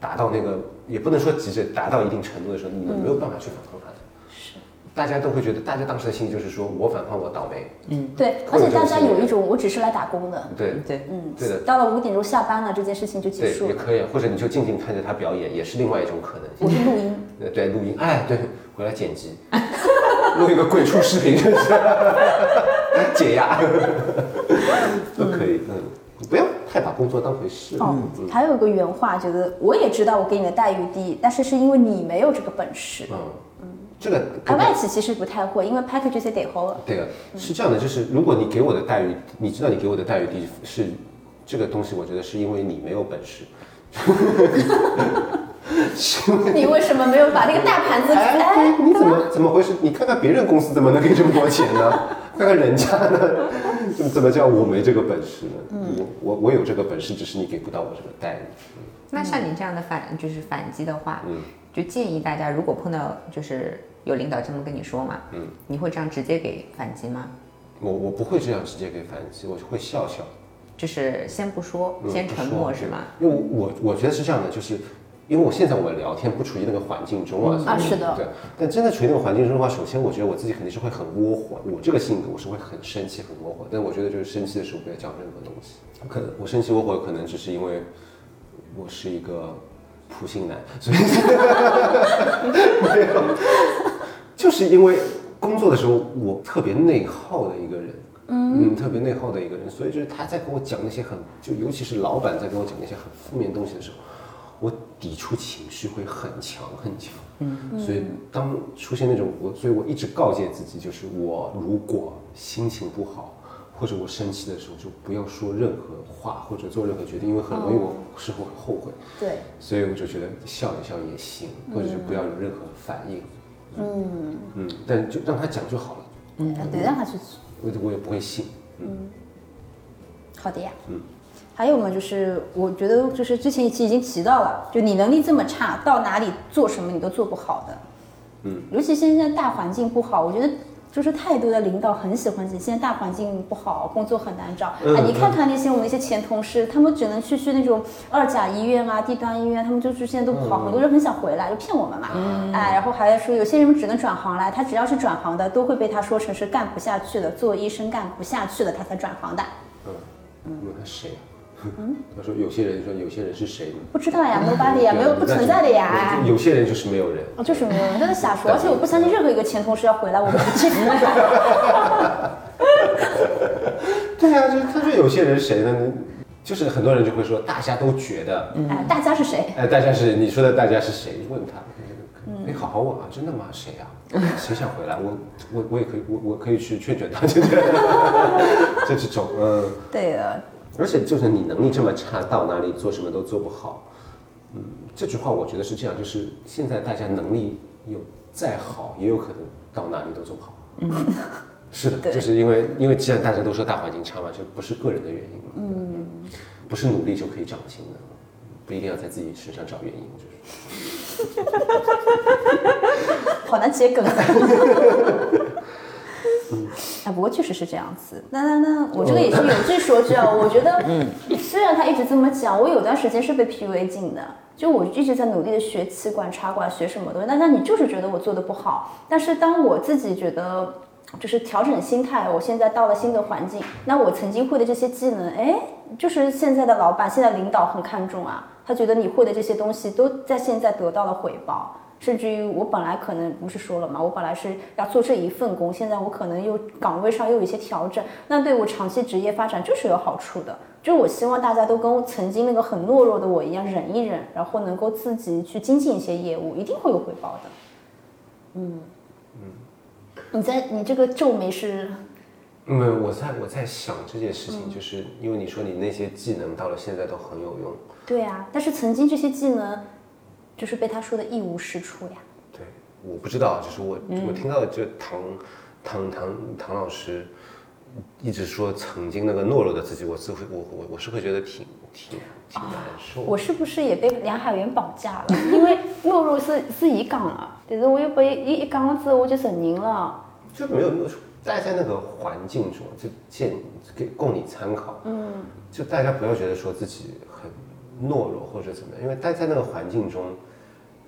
达到那个也不能说极致，达到一定程度的时候，你们没有办法去大家都会觉得，大家当时的心情就是说我反叛我倒霉，嗯。对，而且大家有一种我只是来打工的，对。对，嗯，对的。到了五点钟下班了，这件事情就结，束了。也可以，或者你就静静看着他表演，也是另外一种可能。我性。是录音，[laughs] 呃，对，录音，哎，对，回来剪辑，[laughs] 录一个鬼畜视频，就是。[laughs] 解压，都可以，嗯，不要太把工作当回事。哦，还有一个原话，觉得我也知道我给你的待遇低，但是是因为你没有这个本事。嗯，这个而外企其实不太会，因为 package 是得好。对的，是这样的，就是如果你给我的待遇，你知道你给我的待遇低是这个东西，我觉得是因为你没有本事。[laughs] 你为什么没有把那个大盘子？哎，你怎么怎么回事？你看看别人公司怎么能给这么多钱呢？看看人家呢，[laughs] 怎么怎么叫我没这个本事呢？我我我有这个本事，只是你给不到我这个待遇。那像你这样的反就是反击的话，嗯就建议大家，如果碰到就是有领导这么跟你说嘛，嗯你会这样直接给反击吗？我我不会这样直接给反击，我会笑笑。就是先不说，嗯先沉默是吗？因为我我觉得是这样的，就是因为我现在我们聊天不处于那个环境中啊，是的对。但真的处于那个环境中的话，首先我觉得我自己肯定是会很窝火，我这个性格我是会很生气、很窝火。但我觉得就是生气的时候不要讲任何东西。可能我生气窝火，可能只是因为我是一个普信男，所以 [laughs] [laughs] 没有，就是因为工作的时候我特别内耗的一个人。嗯，特别内耗的一个人，所以就是他在跟我讲那些很，就尤其是老板在跟我讲那些很负面东西的时候，我抵触情绪会很强很强。嗯，所以当出现那种我，所以我一直告诫自己，就是我如果心情不好或者我生气的时候，就不要说任何话或者做任何决定，因为很容易我事后后悔。对，所以我就觉得笑一笑也行，或者是不要有任何反应。嗯嗯嗯，但就让他讲就好了，嗯，对，让他去我我也不会信。嗯好的呀。嗯，还有嘛，就是我觉得就是之前一期已经提到了，就你能力这么差，到哪里做什么你都做不好的。嗯，尤其现在大环境不好，我觉得。就是太多的领导很喜欢讲，现在大环境不好，工作很难找。哎，你看看那些我们那些前同事，他们只能去去那种二甲医院啊、地端医院，他们就是现在都不好，很多人很想回来，就骗我们嘛。哎，然后还在说有些人只能转行来，他只要是转行的，都会被他说成是干不下去了，做医生干不下去了，他才转行的。嗯，问他谁？他说有些人说有些人是谁？不知道呀，nobody 呀，没有不存在的呀。有些人就是没有人。哦，就是没有人，都在瞎说，而且我不相信任何一个前同事要回来，我们不去。对啊，就是他说有些人谁呢？就是很多人就会说，大家都觉得，哎，大家是谁？哎，大家是你说的大家是谁？问他，你好好问啊，真的吗？谁啊？谁想回来？我我我也可以，我我可以去劝劝他，就 [laughs] 这就这种，嗯。对的，而且就是你能力这么差，到哪里做什么都做不好。嗯，这句话我觉得是这样，就是现在大家能力有再好，也有可能到哪里都做不好。嗯，[laughs] 是的，就是因为因为既然大家都说大环境差嘛，就不是个人的原因嘛。嗯，不是努力就可以长进的，不一定要在自己身上找原因，就是。[laughs] 好难接梗。[laughs] 哎，不过确实是这样子。那那那，我这个也是有据说句啊，[laughs] 我觉得，虽然他一直这么讲，我有段时间是被 PUA 进的，就我一直在努力的学气管插管，学什么东西，那那你就是觉得我做的不好。但是当我自己觉得。就是调整心态，我现在到了新的环境，那我曾经会的这些技能，哎，就是现在的老板、现在领导很看重啊，他觉得你会的这些东西都在现在得到了回报。甚至于我本来可能不是说了嘛，我本来是要做这一份工，现在我可能又岗位上又有一些调整，那对我长期职业发展就是有好处的。就是我希望大家都跟曾经那个很懦弱的我一样，忍一忍，然后能够自己去精进一些业务，一定会有回报的。嗯嗯，你在你这个皱眉是？没有，我在我在想这件事情，就是因为你说你那些技能到了现在都很有用。对啊，但是曾经这些技能。就是被他说的一无是处呀。对，我不知道，就是我、我听到就唐唐唐唐老师一直说曾经那个懦弱的自己，我是会我我我是会觉得挺挺挺难受、我是不是也被梁海源绑架了？[laughs] 因为懦弱是是伊讲了，但是我又被一一讲了之后，我就承认了。就没有懦弱待在那个环境中，就建给供你参考。嗯，就大家不要觉得说自己很懦弱或者怎么样，因为待在那个环境中。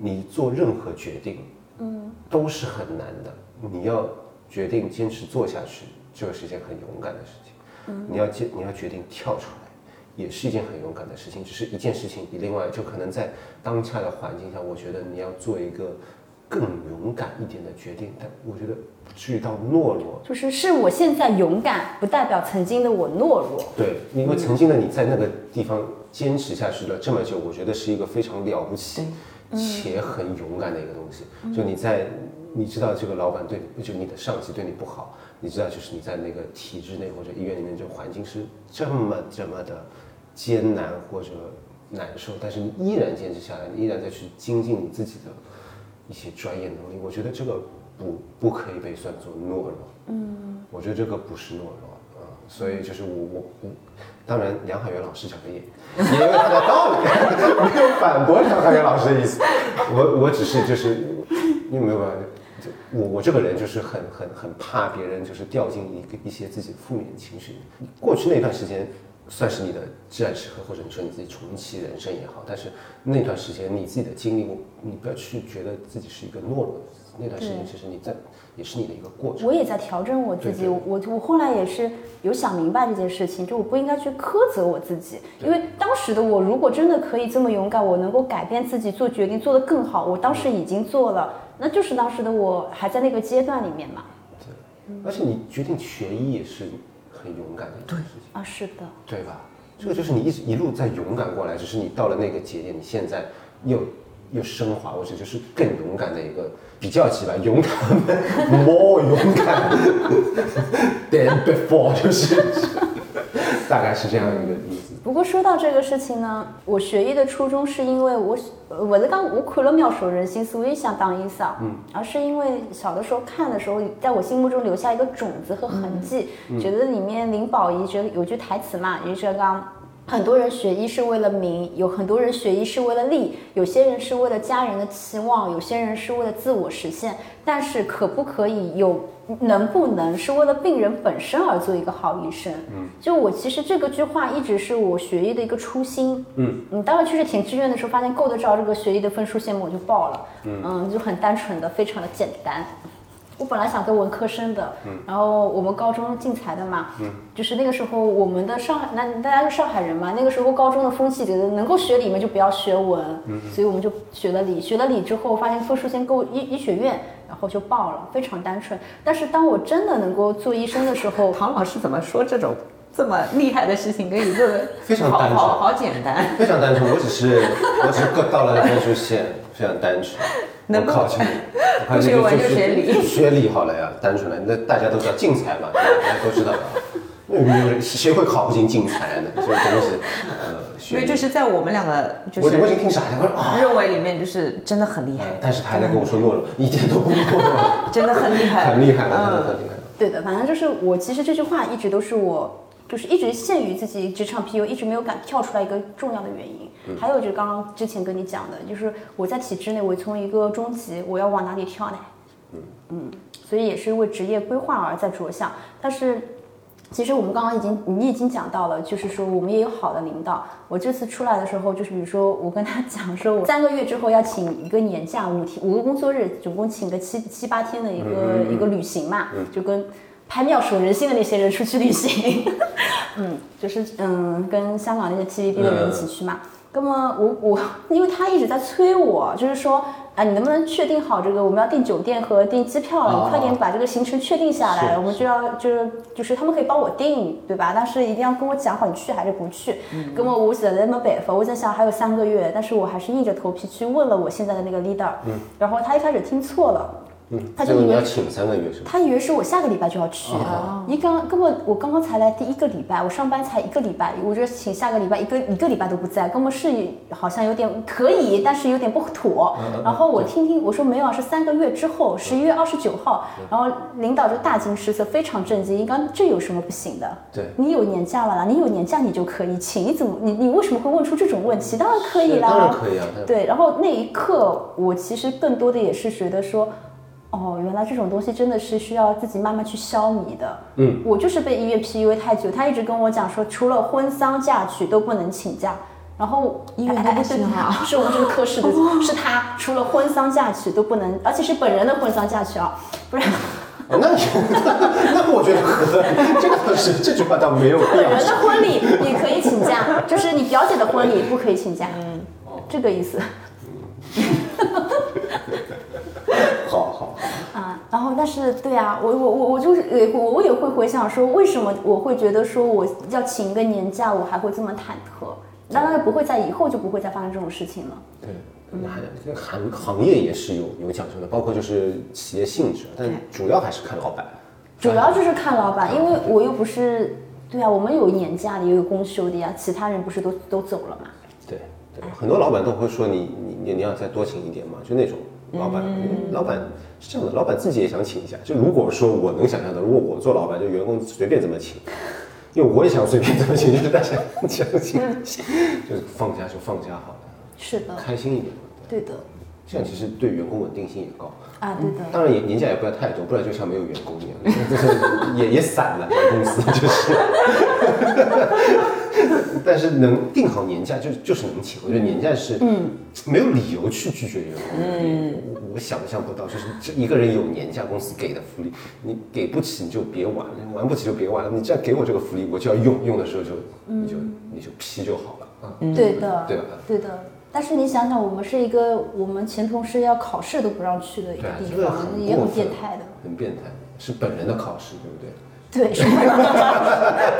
你做任何决定，嗯，都是很难的。你要决定坚持做下去，这是一件很勇敢的事情。嗯，你要决你要决定跳出来，也是一件很勇敢的事情。只是一件事情比另外，就可能在当下的环境下，我觉得你要做一个更勇敢一点的决定。但我觉得不至于到懦弱。就是是我现在勇敢，不代表曾经的我懦弱。对，因为曾经的你在那个地方坚持下去了这么久，我觉得是一个非常了不起。且很勇敢的一个东西，就你在你知道这个老板对你，就你的上级对你不好，你知道就是你在那个体制内或者医院里面这个环境是这么这么的艰难或者难受，但是你依然坚持下来，你依然在去精进你自己的一些专业能力，我觉得这个不不可以被算作懦弱。嗯，我觉得这个不是懦弱。嗯，所以就是我我我，当然梁海源老师讲的也 [laughs] 也有他的道理，[laughs] 没有反驳梁海源老师的意思。我我只是就是，你有没有办法？就我我这个人就是很很很怕别人就是掉进一个一些自己负面情绪。过去那段时间算是你的至暗时刻，或者你说你自己重启人生也好，但是那段时间你自己的经历，我你不要去觉得自己是一个懦弱的。那段时间其实你在也是你的一个过程。我也在调整我自己，我我后来也是有想明白这件事情，就我不应该去苛责我自己，因为当时的我如果真的可以这么勇敢，我能够改变自己，做决定做得更好，我当时已经做了，那就是当时的我还在那个阶段里面嘛。对。而且你决定学医也是很勇敢的一件事情，啊，是的，对吧？这个就是你一直一路在勇敢过来，只是你到了那个节点，你现在又又升华，我觉得就是更勇敢的一个比较级吧，勇敢，more 勇敢 than before，就是大概是这样一个意思。不过说到这个事情呢，我学医的初衷是因为我呃我在刚我看了《妙手仁心》，所以想当医生，嗯，而是因为小的时候看的时候，在我心目中留下一个种子和痕迹，觉得里面林保怡觉得有句台词嘛，也就是刚。很多人学医是为了名，有很多人学医是为了利，有些人是为了家人的期望，有些人是为了自我实现。但是可不可以有，能不能是为了病人本身而做一个好医生？嗯，就我其实这个句话一直是我学医的一个初心。嗯，你当时去填志愿的时候，发现够得着这个学医的分数线，我就报了。嗯就很单纯的，非常的简单。我本来想跟文科生的，然后我们高中进财的嘛，就是那个时候我们的上海，那大家是上海人嘛，那个时候高中的风气觉得能够学理嘛就不要学文，所以我们就学了理，学了理之后发现分数线够医医学院，然后就报了，非常单纯。但是当我真的能够做医生的时候，[laughs] 唐老师怎么说这种这么厉害的事情，可以做的非常单纯。好好好简单。非常单纯，我只是我只是够到了分数线，非常单纯。能不我靠 [laughs] 近，我靠不学文就学理学理好了呀，单纯了。那大家都知道竞才嘛，大家都知道啊。[laughs] 那没有谁会考不进竞才呢？这个东西，呃，学所以就是在我们两个就我我已经是听傻了，我说啊，认为里面就是真的很厉害，但是他还在跟我说懦弱，一点都不懦弱，[laughs] 真的很厉害，很厉害了，真的嗯很厉害了。对的，反正就是我其实这句话一直都是我，就是一直限于自己职场 PU，一直没有敢跳出来一个重要的原因。还有就是刚刚之前跟你讲的，就是我在体制内，我从一个中级，我要往哪里跳呢？嗯所以也是为职业规划而在着想。但是其实我们刚刚已经你已经讲到了，就是说我们也有好的领导。我这次出来的时候，就是比如说我跟他讲说，我三个月之后要请一个年假，五天五个工作日，总共请个七七八天的一个、一个旅行嘛，就跟拍妙手仁心的那些人出去旅行，[laughs] 嗯，就是嗯跟香港那些 TVB 的人一起去嘛。那么我我因为他一直在催我，就是说啊，你能不能确定好这个我们要订酒店和订机票了？哦你快点把这个行程确定下来，我们就要就是就是他们可以帮我订，对吧？但是一定要跟我讲好你去还是不去。那么我写了那么北方，我在想还有三个月，但是我还是硬着头皮去问了我现在的那个 leader，然后他一开始听错了。他就以为要请三个月是吧？他以为是我下个礼拜就要去，你刚根本我刚刚才来第一个礼拜，我上班才一个礼拜，我觉得请下个礼拜一个一个礼拜都不在，根本是好像有点可以，但是有点不妥。然后我听听，我说没有啊，是三个月之后，十一月二十九号。然后领导就大惊失色，非常震惊，应该这有什么不行的？对你有年假了啦，你有年假你就可以请，你怎么你你为什么会问出这种问题？当然可以啦，当然可以啊对，然后那一刻，我其实更多的也是觉得说，哦，原来这种东西真的是需要自己慢慢去消弭的。嗯，我就是被医院 PUA 太久，他一直跟我讲说，除了婚丧嫁娶都不能请假。然后医院都不行啊是我们这个科室的，[laughs] 是他除了婚丧嫁娶都不能，而且是本人的婚丧嫁娶啊，不然哦那你 [laughs] 那我觉得合理，这个倒是这句话倒没有必要本人的婚礼你可以请假，[laughs] 就是你表姐的婚礼不可以请假，嗯，这个意思。好好，啊，然后但是对啊，我我我我就是呃，我我也会回想说，为什么我会觉得说我要请一个年假，我还会这么忐忑？当然不会在以后就不会再发生这种事情了。对，还这个行行业也是有有讲究的，包括就是企业性质，但主要还是看老板。主要就是看老板，因为我又不是对啊，我们有年假的，也有公休的呀，其他人不是都都走了嘛？对，对，很多老板都会说你你你你要再多请一点嘛，就那种老板，老板是这样的，老板自己也想请一下。就如果说我能想象的，如果我做老板，就员工随便怎么请，因为我也想随便怎么请，就是大家想请，就是放假就放假好了，是的，开心一点嘛。对的，这样其实对员工稳定性也高。啊，对的。当然也年假也不要太多，不然就像没有员工一样，就是也也散了 [laughs] 公司就是。但是能定好年假就就是能请，我觉得年假是嗯没有理由去拒绝员工的。嗯，我想象不到，就是这一个人有年假，公司给的福利，你给不起你就别玩，玩不起就别玩了。你这样给我这个福利，我就要用，用的时候就你就你就批就好了啊。对的，对吧对的。但是你想想，我们是一个我们前同事要考试都不让去的一个地这个方，也很变态的。很变态，是本人的考试，对不对？对，是吧？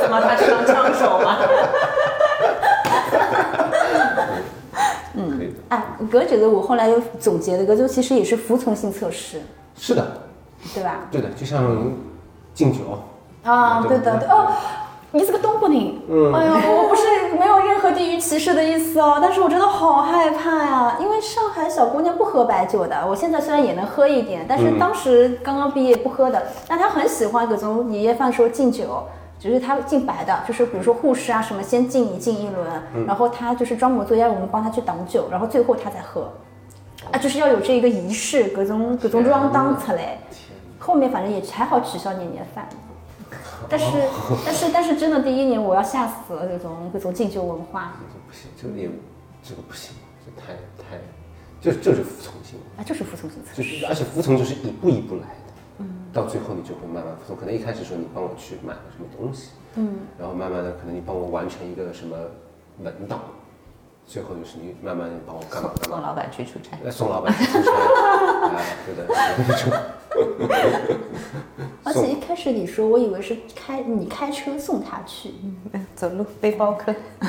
怎么他是当枪手吗？可以的。哎，格觉得我后来又总结了一个，就其实也是服从性测试，是的，对吧？对的，就像敬酒啊，对的，对哦。你是个东北人，嗯，哎呀，我不是没有任何地域歧视的意思哦，但是我真的好害怕呀，因为上海小姑娘不喝白酒的，我现在虽然也能喝一点，但是当时刚刚毕业不喝的，但她很喜欢各种年夜饭时候敬酒，就是她敬白的，就是比如说护士啊什么先敬你敬一轮，然后她就是装模作样，我们帮她去挡酒，然后最后她再喝，啊，就是要有这一个仪式，各种各种装当出来，后面反正也还好取消年夜饭。但是，但是，但是，真的第一年我要吓死了，这种各种敬酒文化这不行，这个也这个不行，这太太，就这就是服从性，啊，就是服从性。就是而且服从就是一步一步来的，嗯，到最后你就会慢慢服从。可能一开始说你帮我去买了什么东西，嗯，然后慢慢的可能你帮我完成一个什么文档，最后就是你慢慢帮我干嘛干嘛，送老板去出差。呃送老板去出差，啊，对的，那种。[laughs] 而且一开始你说，我以为是开你开车送他去，[laughs] 走路背包客。[laughs]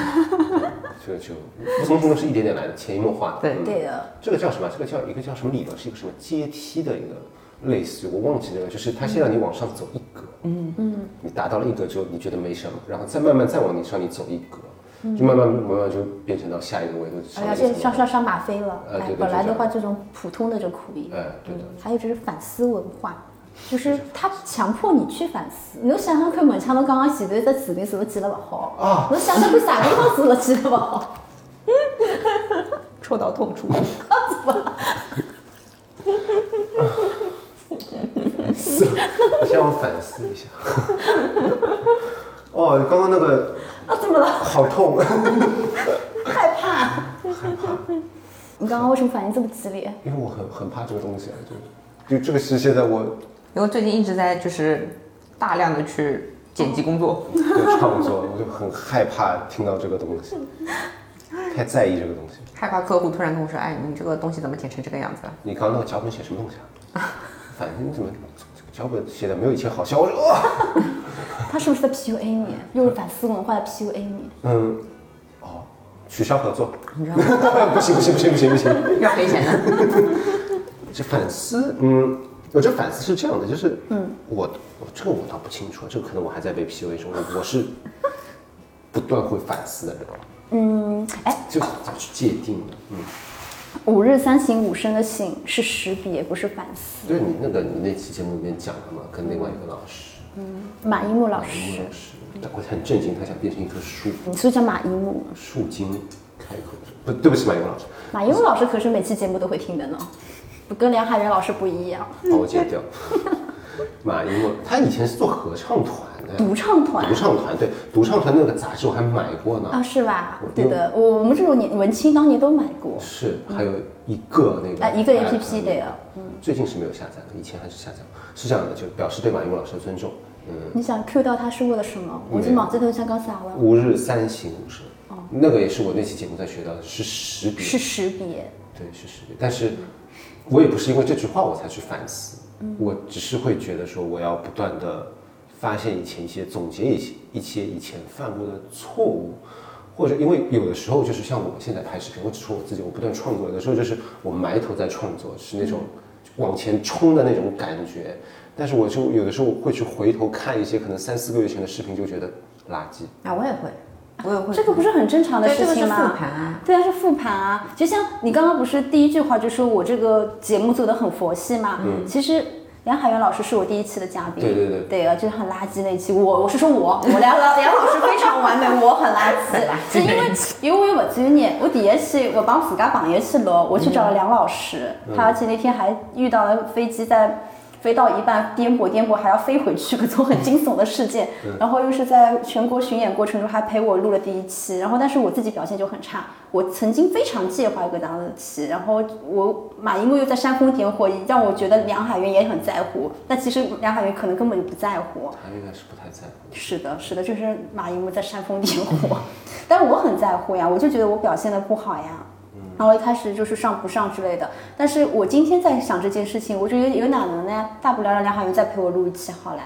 这个就服从性都是一点点来的，潜移默化的。对嗯对的，这个叫什么？这个叫一个叫什么理论？是一个什么阶梯的一个类似于，我忘记这个，就是他先让你往上走一格，嗯嗯，你达到了一格之后，你觉得没什么，然后再慢慢再往你上你走一格，就慢慢慢慢就变成到下一个维度。哎呀，这上上上马飞了。哎本来的话这种普通的就可以。哎对还有就是反思文化。就是他强迫你去反思，侬想想看，门腔侬刚刚前头只字典是不是记得不好？啊侬想想看啥地方字了记得不好？戳到痛处。先让我反思一下。哦，刚刚那个啊，怎么了？好痛，[laughs] 害怕。[laughs] 你刚刚为什么反应这么激烈？因为我很很怕这个东西啊，就就这个是现在我因为最近一直在就是大量的去剪辑工作，对创作，我就很害怕听到这个东西，[laughs] 太在意这个东西。害怕客户突然跟我说：“哎，你这个东西怎么剪成这个样子了你刚刚那个脚本写什么东西啊？反正你怎么这个脚本写的没有以前好笑？我说啊，他是不是在 PUA 你？又是反思文化的 PUA 你？嗯，哦，取消合作，你知道吗不行不行不行不行不行，？”要赔钱的。[laughs] 这反思，嗯，我这反思是这样的，就是，嗯，我我这个我倒不清楚，这个可能我还在被 PUA 中，我我是不断会反思的人，嗯，哎，就是怎么去界定的，嗯，五日三省吾身的省是识别，不是反思。对你那个你那期节目里面讲了嘛，跟另外一个老师，马一木老马一师木老，师，我很震惊，他想变成一棵树，你是不是叫马一木？树精开口，不对不起，马一木老师，马一木老师可是每期节目都会听的呢，不跟梁海源老师不一样。把我剪掉。[laughs] 马一木，他以前是做合唱团的，独唱团独唱团对，独唱团那个杂志我还买过呢。啊，是吧？对的，我我们这种年文青当年都买过。是，还有一个那个啊一个哎 APP 对啊嗯最近是没有下载了，以前还是下载。是这样的，就表示对马一木老师的尊重。嗯，你想 Q 到他是为了什么？我已经忘记头像讲啥了。吾日三省吾身，哦那个也是我那期节目在学到的，是识别，是识别。对，是识别。但是，我也不是因为这句话我才去反思，我只是会觉得说，我要不断的发现以前一些总结一些一些以前犯过的错误，或者因为有的时候就是像我现在拍视频，我只说我自己，我不断创作，有的时候就是我埋头在创作，是那种往前冲的那种感觉，但是我就有的时候会去回头看一些可能三四个月前的视频，就觉得垃圾。啊，我也会。我也会。这个不是很正常的对，这个是事情吗？复盘啊。对啊，是复盘啊。就像你刚刚不是第一句话就说我这个节目做的很佛系嘛？嗯，其实。梁海源老师是我第一期的嘉宾，对对对对啊，就是很垃圾那期。我我是说我，我梁老梁老师非常完美，我很垃圾，[laughs] 是因为 [laughs] 因为我有不专业。我第一期我帮自家朋友去录，我去找了梁老师，他而且那天还遇到了飞机在。飞到一半颠簸颠簸还要飞回去，[laughs] 各种很惊悚的事件。然后又是在全国巡演过程中还陪我录了第一期，然后但是我自己表现就很差。我曾经非常介怀葛当的期，然后我马一木又在煽风点火，让我觉得梁海源也很在乎。但其实梁海源可能根本就不在乎。他应该是不太在乎。是的，是的，就是马一木在煽风点火，[laughs] 但我很在乎呀，我就觉得我表现的不好呀。然后一开始就是上不上之类的，但是我今天在想这件事情，我觉得有哪能呢？大不了让梁海源再陪我录一期好了。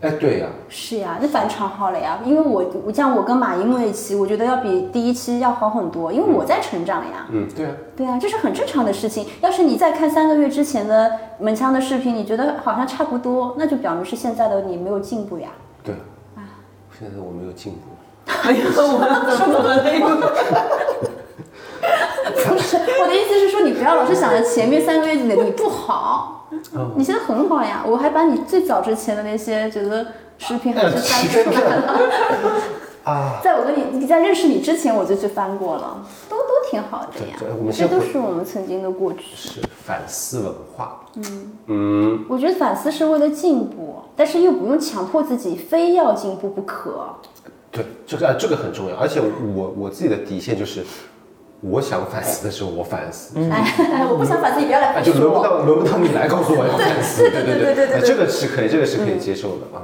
哎，对呀。是呀，那返场好了呀，因为我我像我跟马一木那期，我觉得要比第一期要好很多，因为我在成长呀。嗯，对啊。对啊，这是很正常的事情。要是你再看三个月之前的门腔的视频，你觉得好像差不多，那就表明是现在的你没有进步呀。对。啊。现在我没有进步。[laughs] 哎呀，我怎么了？[laughs] [laughs] 不是，我的意思是说，你不要老是想着前面三个月你不好，你现在很好呀。我还把你最早之前的那些觉得视频还是翻出来了。[laughs] 啊，[laughs] 在我跟你你在认识你之前，我就去翻过了，都都挺好的呀。这都是我们曾经的过去。是反思文化。嗯嗯，我觉得反思是为了进步，但是又不用强迫自己非要进步不可。对，这个这个很重要，而且我我自己的底线就是。我想反思的时候，我反思。哎，我不想反思，你不要来反思就轮不到轮不到你来告诉我要 [laughs] 反思。对对对对对，这个是可以，这个是可以接受的啊。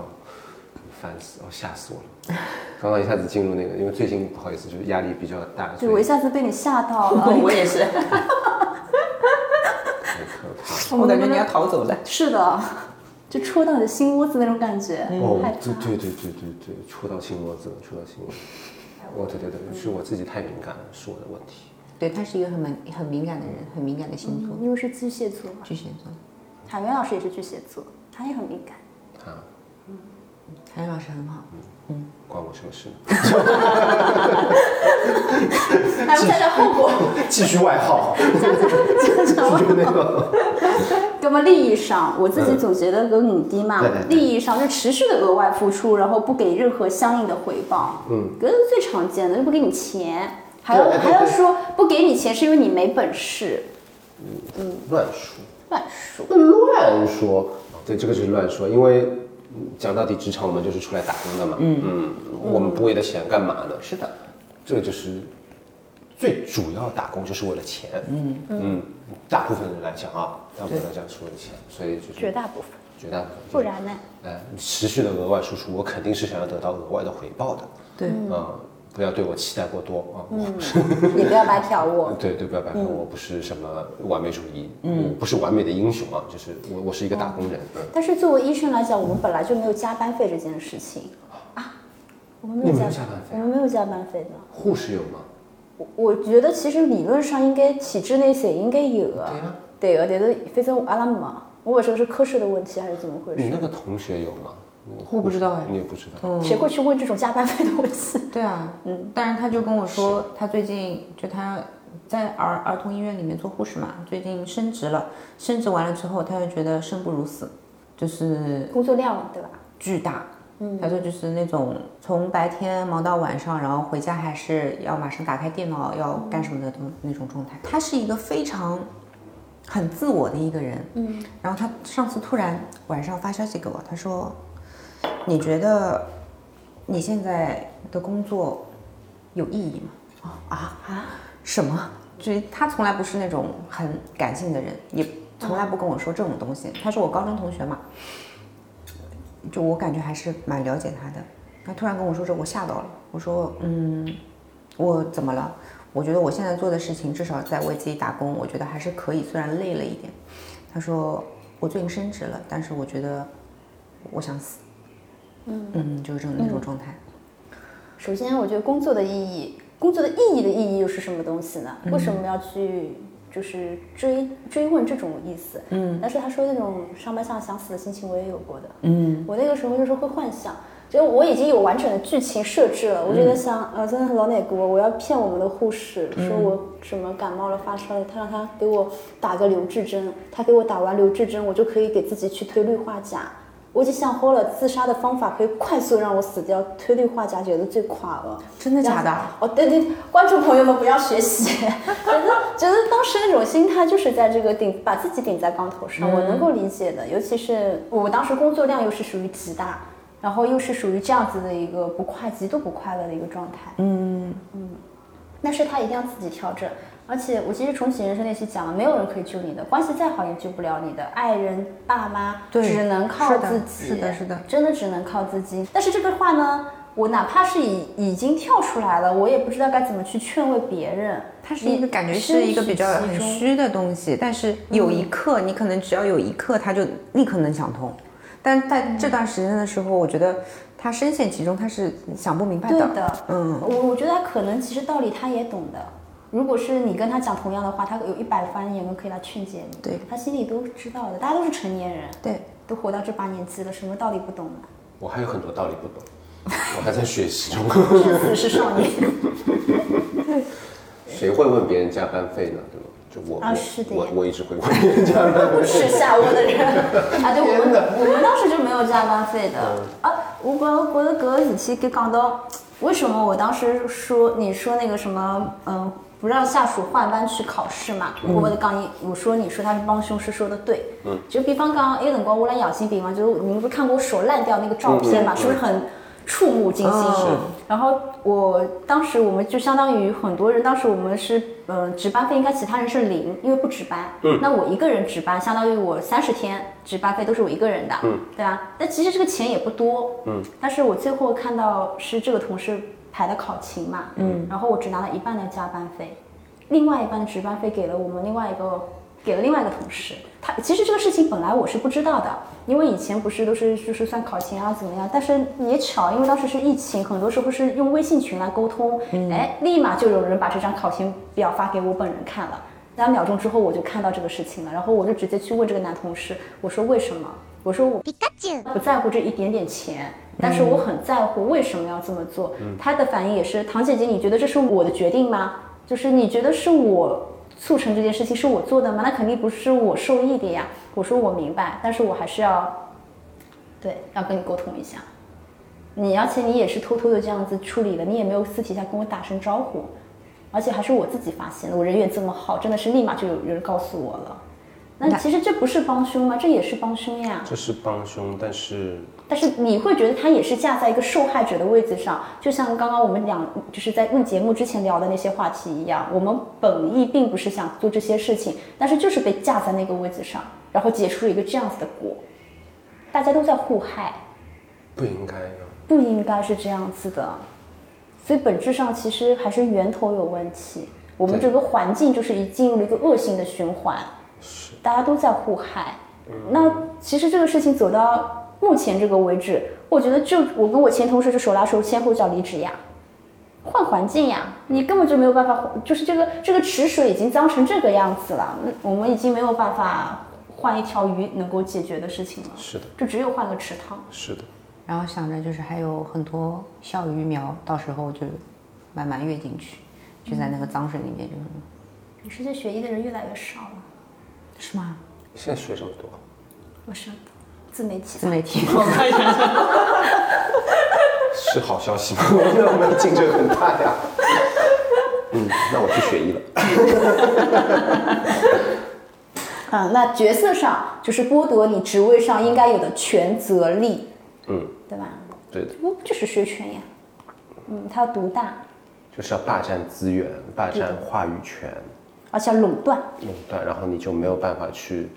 烦死，哦，吓死我了！刚刚一下子进入那个，因为最近不好意思，就是压力比较大。对，我一下子被你吓到了。[laughs] 我也是。太可怕！我感觉你要逃走了。是的，就戳到你的心窝子那种感觉。哦，对对对对对对，戳到心窝子了，戳到心窝子。哦，对对对，是我自己太敏感了，是我的问题。对他是一个很敏很敏感的人，很敏感的星座，因为是巨蟹座嘛。巨蟹座，海源老师也是巨蟹座，他也很敏感。啊，嗯，海源老师很好，嗯，[laughs] 关我什么事？来，我们讲讲后果。继续外号。讲讲 [laughs] 那个。那么利益上，我自己总结了个母低嘛，利益上就持续的额外付出，然后不给任何相应的回报。嗯，这是最常见的，就不给你钱。还要还要说不给你钱是因为你没本事，嗯，乱说，乱说，那乱说，对，这个就是乱说，因为讲到底，职场我们就是出来打工的嘛，嗯。嗯，我们不为了钱干嘛呢？是的，这个就是最主要打工就是为了钱，嗯嗯，大部分人来讲啊，大部分人来讲是为了钱，所以就是绝大部分，绝大部分，不然呢？哎，持续的额外输出，我肯定是想要得到额外的回报的，对，嗯。不要对我期待过多啊！嗯，[laughs] 你不要白嫖我。对对，不要白嫖我，不是什么完美主义，嗯，不是完美的英雄啊，就是我，我是一个打工人。但是作为医生来讲，我们本来就没有加班费这件事情啊，我们没有加班费，我们没有加班费的。护士有吗？我我觉得其实理论上应该体制内也应该有啊，对啊，但是反正阿拉没，我不知道是科室的问题还是怎么回事。你那个同学有吗？我不知道哎，你也不知道，谁会去问这种加班费的问题？[laughs] 对啊，嗯，但是他就跟我说，他最近就他在儿儿童医院里面做护士嘛，最近升职了，升职完了之后，他就觉得生不如死，就是工作量对吧？巨大，嗯，他说就是那种从白天忙到晚上，然后回家还是要马上打开电脑要干什么的都那种状态。他是一个非常很自我的一个人，嗯，然后他上次突然晚上发消息给我，他说。你觉得你现在的工作有意义吗？啊啊什么？就他从来不是那种很感性的人，也从来不跟我说这种东西。他是我高中同学嘛，就我感觉还是蛮了解他的。他突然跟我说这，我吓到了。我说，嗯，我怎么了？我觉得我现在做的事情，至少在为自己打工，我觉得还是可以，虽然累了一点。他说，我最近升职了，但是我觉得我想死。嗯嗯，就是这种那种状态。首先，我觉得工作的意义，工作的意义的意义又是什么东西呢？为什么要去就是追追问这种意思？嗯，但是他说那种上班像想死的心情，我也有过的。嗯，我那个时候就是会幻想。就我已经有完整的剧情设置了。我就在想呃，真的是老奶锅，我要骗我们的护士，说我什么感冒了发烧了，他让他给我打个留置针，他给我打完留置针，我就可以给自己去推氯化钾。我已经想好了自杀的方法，可以快速让我死掉。推氯化钾觉得最垮了。真的假的哦，对对，观众朋友们不要学习，[laughs] 觉得觉得当时那种心态就是在这个顶，把自己顶在钢头上，我能够理解的。尤其是我当时工作量又是属于极大，然后又是属于这样子的一个不快、极度不快乐的一个状态。嗯嗯，但是他一定要自己调整。而且我其实重启人生那期讲了，没有人可以救你的，关系再好也救不了你的，爱人、爸妈，对只能靠自己。是的是的真的只能靠自己。但是这个话呢，我哪怕是已已经跳出来了，我也不知道该怎么去劝慰别人。它是一个感觉是一个比较很虚的东西，但是有一刻你可能只要有一刻，他就立刻能想通。但在这段时间的时候，我觉得他深陷其中，他是想不明白的。对的，嗯，我我觉得他可能其实道理他也懂的。如果是你跟他讲同样的话，他有一百番言论可以来劝解你。对他心里都知道的，大家都是成年人，对，都活到这把年纪了，什么道理不懂呢？我还有很多道理不懂，我还在学习中。至死是少年。[laughs] 谁会问别人加班费呢？对吧？就我，我啊是的呀我我一直会问别人加班费。不耻下窝的人 [laughs] 啊！对，我们我们当时就没有加班费的啊。我觉我觉得搿个事体给讲到，为什么我当时说你说那个什么嗯，不让下属换班去考试嘛？我不是讲你，我说你说他是帮凶是说的对。嗯。就比方讲，那个辰光我来养心病嘛，就是你们不是看过我手烂掉那个照片嘛？是不是很？触目惊心，然后我当时我们就相当于很多人，当时我们是呃值班费应该其他人是零，因为不值班。嗯，那我一个人值班，相当于我三十天值班费都是我一个人的，嗯，对吧？但其实这个钱也不多，嗯，但是我最后看到是这个同事排的考勤嘛，嗯，然后我只拿了一半的加班费，另外一半的值班费给了我们另外一个给了另外一个同事。他其实这个事情本来我是不知道的，因为以前不是都是就是算考勤啊怎么样，但是也巧，因为当时是疫情，很多时候是用微信群来沟通，哎，立马就有人把这张考勤表发给我本人看了，三秒钟之后我就看到这个事情了，然后我就直接去问这个男同事，我说为什么？我说我不在乎这一点点钱，但是我很在乎为什么要这么做。他的反应也是，唐姐姐，你觉得这是我的决定吗？就是你觉得是我促成这件事情是我做的吗？那肯定不是我受益的呀。我说我明白，但是我还是要，对，要跟你沟通一下。你而且你也是偷偷的这样子处理的，你也没有私底下跟我打声招呼，而且还是我自己发现的。我人缘这么好，真的是立马就有人告诉我了。那其实这不是帮凶吗？这也是帮凶呀。这是帮凶，但是但是你会觉得他也是架在一个受害者的位置上，就像刚刚我们两就是在录节目之前聊的那些话题一样，我们本意并不是想做这些事情，但是就是被架在那个位置上，然后结出了一个这样子的果，大家都在互害，不应该。的。不应该是这样子的，所以本质上其实还是源头有问题，我们对整个环境就是一进入了一个恶性的循环，是。大家都在互害。那其实这个事情走到目前这个为止，我觉得就我跟我前同事就手拉手先后脚离职呀，换环境呀，你根本就没有办法，就是这个这个池水已经脏成这个样子了，嗯我们已经没有办法换一条鱼能够解决的事情了，是的，就只有换个池塘。是的，然后想着就是还有很多小鱼苗，到时候就慢慢跃进去，就在那个脏水里面，就是世界学医的人越来越少了，是吗？现在学这么多，我是自媒体自媒体，[laughs] 是好消息吗？[laughs] 我们竞争很大呀。嗯，那我去学医了。[laughs] 啊，那角色上就是剥夺你职位上应该有的权责力，嗯，对吧？对的，不就是学权呀？嗯，他要独大，就是要霸占资源，霸占话语权，而且要垄断。垄断，然后你就没有办法去，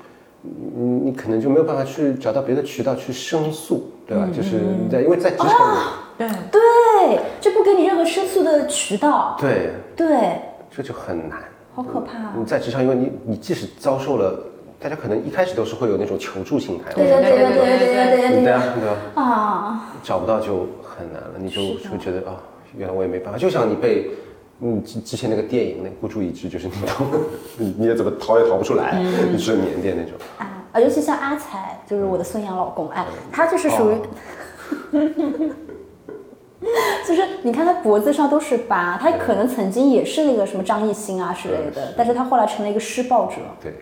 你你可能就没有办法去找到别的渠道去申诉，对吧？就是在因为在职场里，对，对，就不给你任何申诉的渠道。对，对，这就很难。好可怕啊！你在职场，因为你你即使遭受了，大家可能一开始都是会有那种求助心态，对对对对对对对对对对啊，对吧？啊！找不到就很难了，你就就觉得啊、原来我也没办法。就像你被嗯之之前那个电影那孤注一掷，就是你逃，你你也怎么逃也逃不出来，你是缅甸那种。啊啊，尤其像阿才，就是我的孙杨老公，哎，他就是属于。[laughs] 就是你看他脖子上都是疤，他可能曾经也是那个什么张艺兴啊之类的，但是他后来成了一个施暴者。对，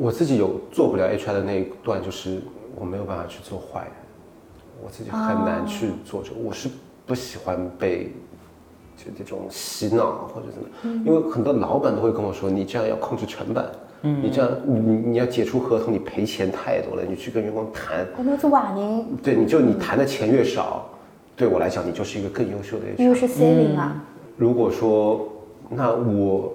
我自己有做不了 HR 的那一段，就是我没有办法去做坏人，我自己很难去做这个，我是不喜欢被就这种洗脑或者怎么，因为很多老板都会跟我说，你这样要控制成本，你这样你你你要解除合同，你赔钱太多了，你去跟员工谈，我们是瓦宁，对，你就你谈的钱越少，对我来讲，你就是一个更优秀的 HR。因为是 C 零啊，如果说，那我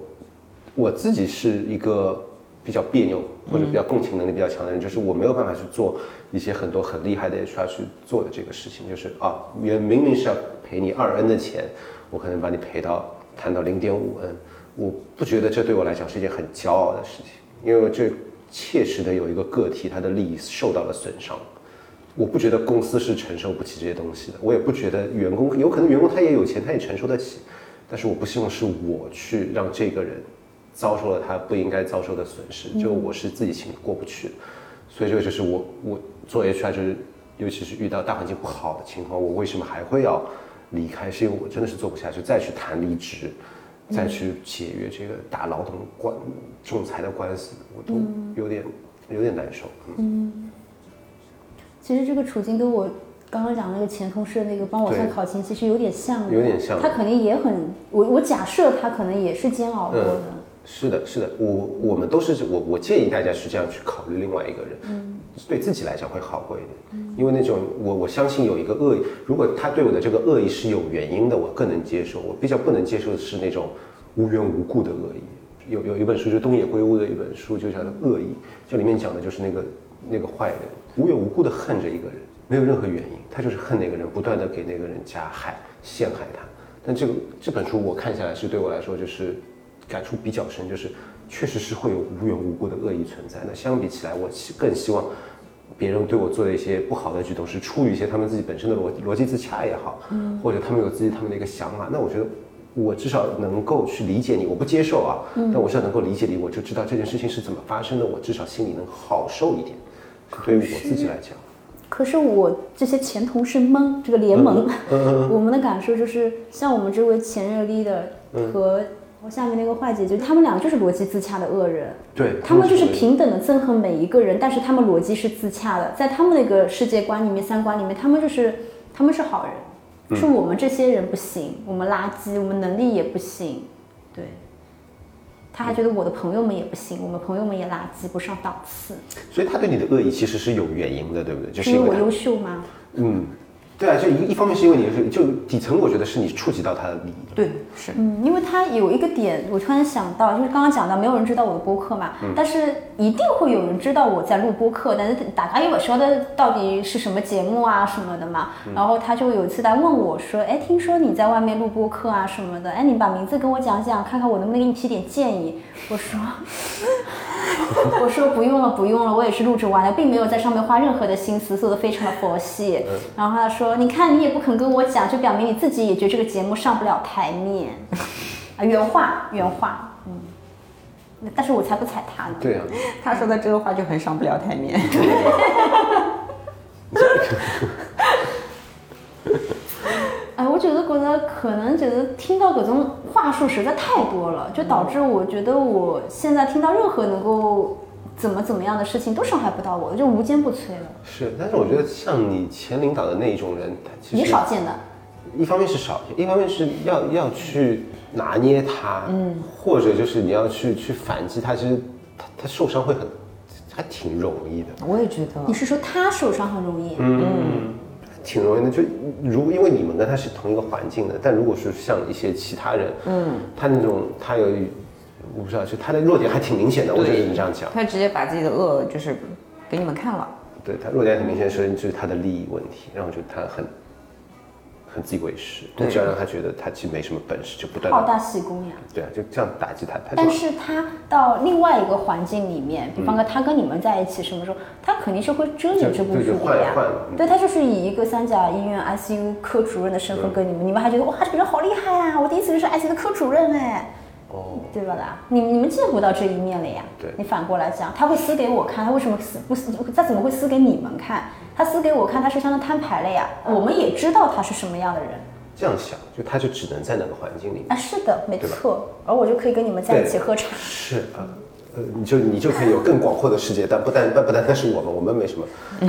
我自己是一个比较别扭或者比较共情能力比较强的人，就是我没有办法去做一些很多很厉害的 HR 去做的这个事情，就是啊，原明明是要赔你二 n 的钱，我可能把你赔到谈到零点五 n，我不觉得这对我来讲是一件很骄傲的事情，因为这切实的有一个个体他的利益受到了损伤。我不觉得公司是承受不起这些东西的，我也不觉得员工有可能员工他也有钱，他也承受得起，但是我不希望是我去让这个人遭受了他不应该遭受的损失，就我是自己心里过不去，所以这个就是我我做 HR 就是尤其是遇到大环境不好的情况，我为什么还会要离开？是因为我真的是做不下去，再去谈离职，再去解约这个打劳动关仲裁的官司，我都有点有点难受。嗯其实这个处境跟我刚刚讲那个前同事那个帮我算考勤，其实有点像的。有点像他肯定也很，我我假设他可能也是煎熬过的。是的，是的，我我们都是我我建议大家是这样去考虑另外一个人，对自己来讲会好过一点，因为那种我我相信有一个恶意，如果他对我的这个恶意是有原因的，我更能接受。我比较不能接受的是那种无缘无故的恶意。有有一本书，就东野圭吾的一本书，就叫做《恶意》，这里面讲的就是那个那个坏人无缘无故的恨着一个人，没有任何原因，他就是恨那个人，不断的给那个人加害、陷害他。但这个这本书我看下来是对我来说就是感触比较深，就是确实是会有无缘无故的恶意存在。那相比起来，我希更希望别人对我做的一些不好的举动是出于一些他们自己本身的逻逻辑自洽也好，嗯或者他们有自己他们的一个想法。那我觉得我至少能够去理解你，我不接受啊，但我至少能够理解你，我就知道这件事情是怎么发生的，我至少心里能好受一点。对于我自己来讲。可是我这些前同事们，这个联盟，[laughs] 我们的感受就是，像我们这位前任 leader 和我下面那个坏姐姐，他们俩就是逻辑自洽的恶人。对他们就是是平等的憎恨每一个人，但是他们逻辑是自洽的，在他们那个世界观里面、三观里面，他们就是他们是好人，是我们这些人不行，我们垃圾，我们能力也不行，对。他还觉得我的朋友们也不行，我们朋友们也垃圾，不上档次，所以他对你的恶意其实是有原因的，对不对？就是是因为我优秀吗？嗯，对啊，就一一方面是因为你是就底层，我觉得是你触及到他的利益。对，是。嗯，因为他有一个点，我突然想到，就是刚刚讲到没有人知道我的播客嘛，但是一定会有人知道我在录播客，但是大家又不晓得到底是什么节目啊什么的嘛。然后他就有一次来问我说，哎，听说你在外面录播客啊什么的，哎，你把名字跟我讲讲，看看我能不能给你提点建议。我说。[laughs] 我说不用了，不用了，我也是录制完了，并没有在上面花任何的心思，做的非常的佛系。然后他说：“你看，你也不肯跟我讲，就表明你自己也觉得这个节目上不了台面。”啊，原话，原话，嗯。但是我才不踩他呢。对啊，[laughs] 他说的这个话就很上不了台面。[laughs] [laughs] 哎，我觉得觉得可能觉得听到各种话术实在太多了，就导致我觉得我现在听到任何能够怎么怎么样的事情都伤害不到我，就无坚不摧了，是，但是我觉得像你前领导的那一种人，他其实也少见的。一方面是少见，一方面是要要去拿捏他，嗯，或者就是你要去去反击他，其实他他受伤会很还挺容易的。我也觉得你，是说他受伤很容易？嗯，挺容易的。就如因为你们跟他是同一个环境的，但如果是像一些其他人，嗯，他那种他有，我不知道，就他的弱点还挺明显的。我觉得你这样讲，他直接把自己的恶就是给你们看了。对他弱点很明显，首先就是他的利益问题，让我觉得他很很自以为是。你只要让他觉得他其实没什么本事，就不断地好大喜功呀！对啊，就这样打击他，他但是他到另外一个环境里面，比方说他跟你们在一起，什么时候他肯定是会遮掩这部分的呀对他就是以一个三甲医院 ICU 科主任的身份跟你们，你们还觉得哇这个人好厉害啊！我第一次认识 ICU 的科主任哎，哦，对吧啦？你你们见不到这一面了呀。对你反过来讲，他会撕给我看，他为什么撕不撕？他怎么会撕给你们看？他撕给我看，他是相当摊牌了呀。我们也知道他是什么样的人。这样想，就他就只能在那个环境里面。啊，是的，没错。而我就可以跟你们在一起喝茶。是啊，呃，你就你就可以有更广阔的世界，但不但但不单单是我们，我们没什么，[laughs]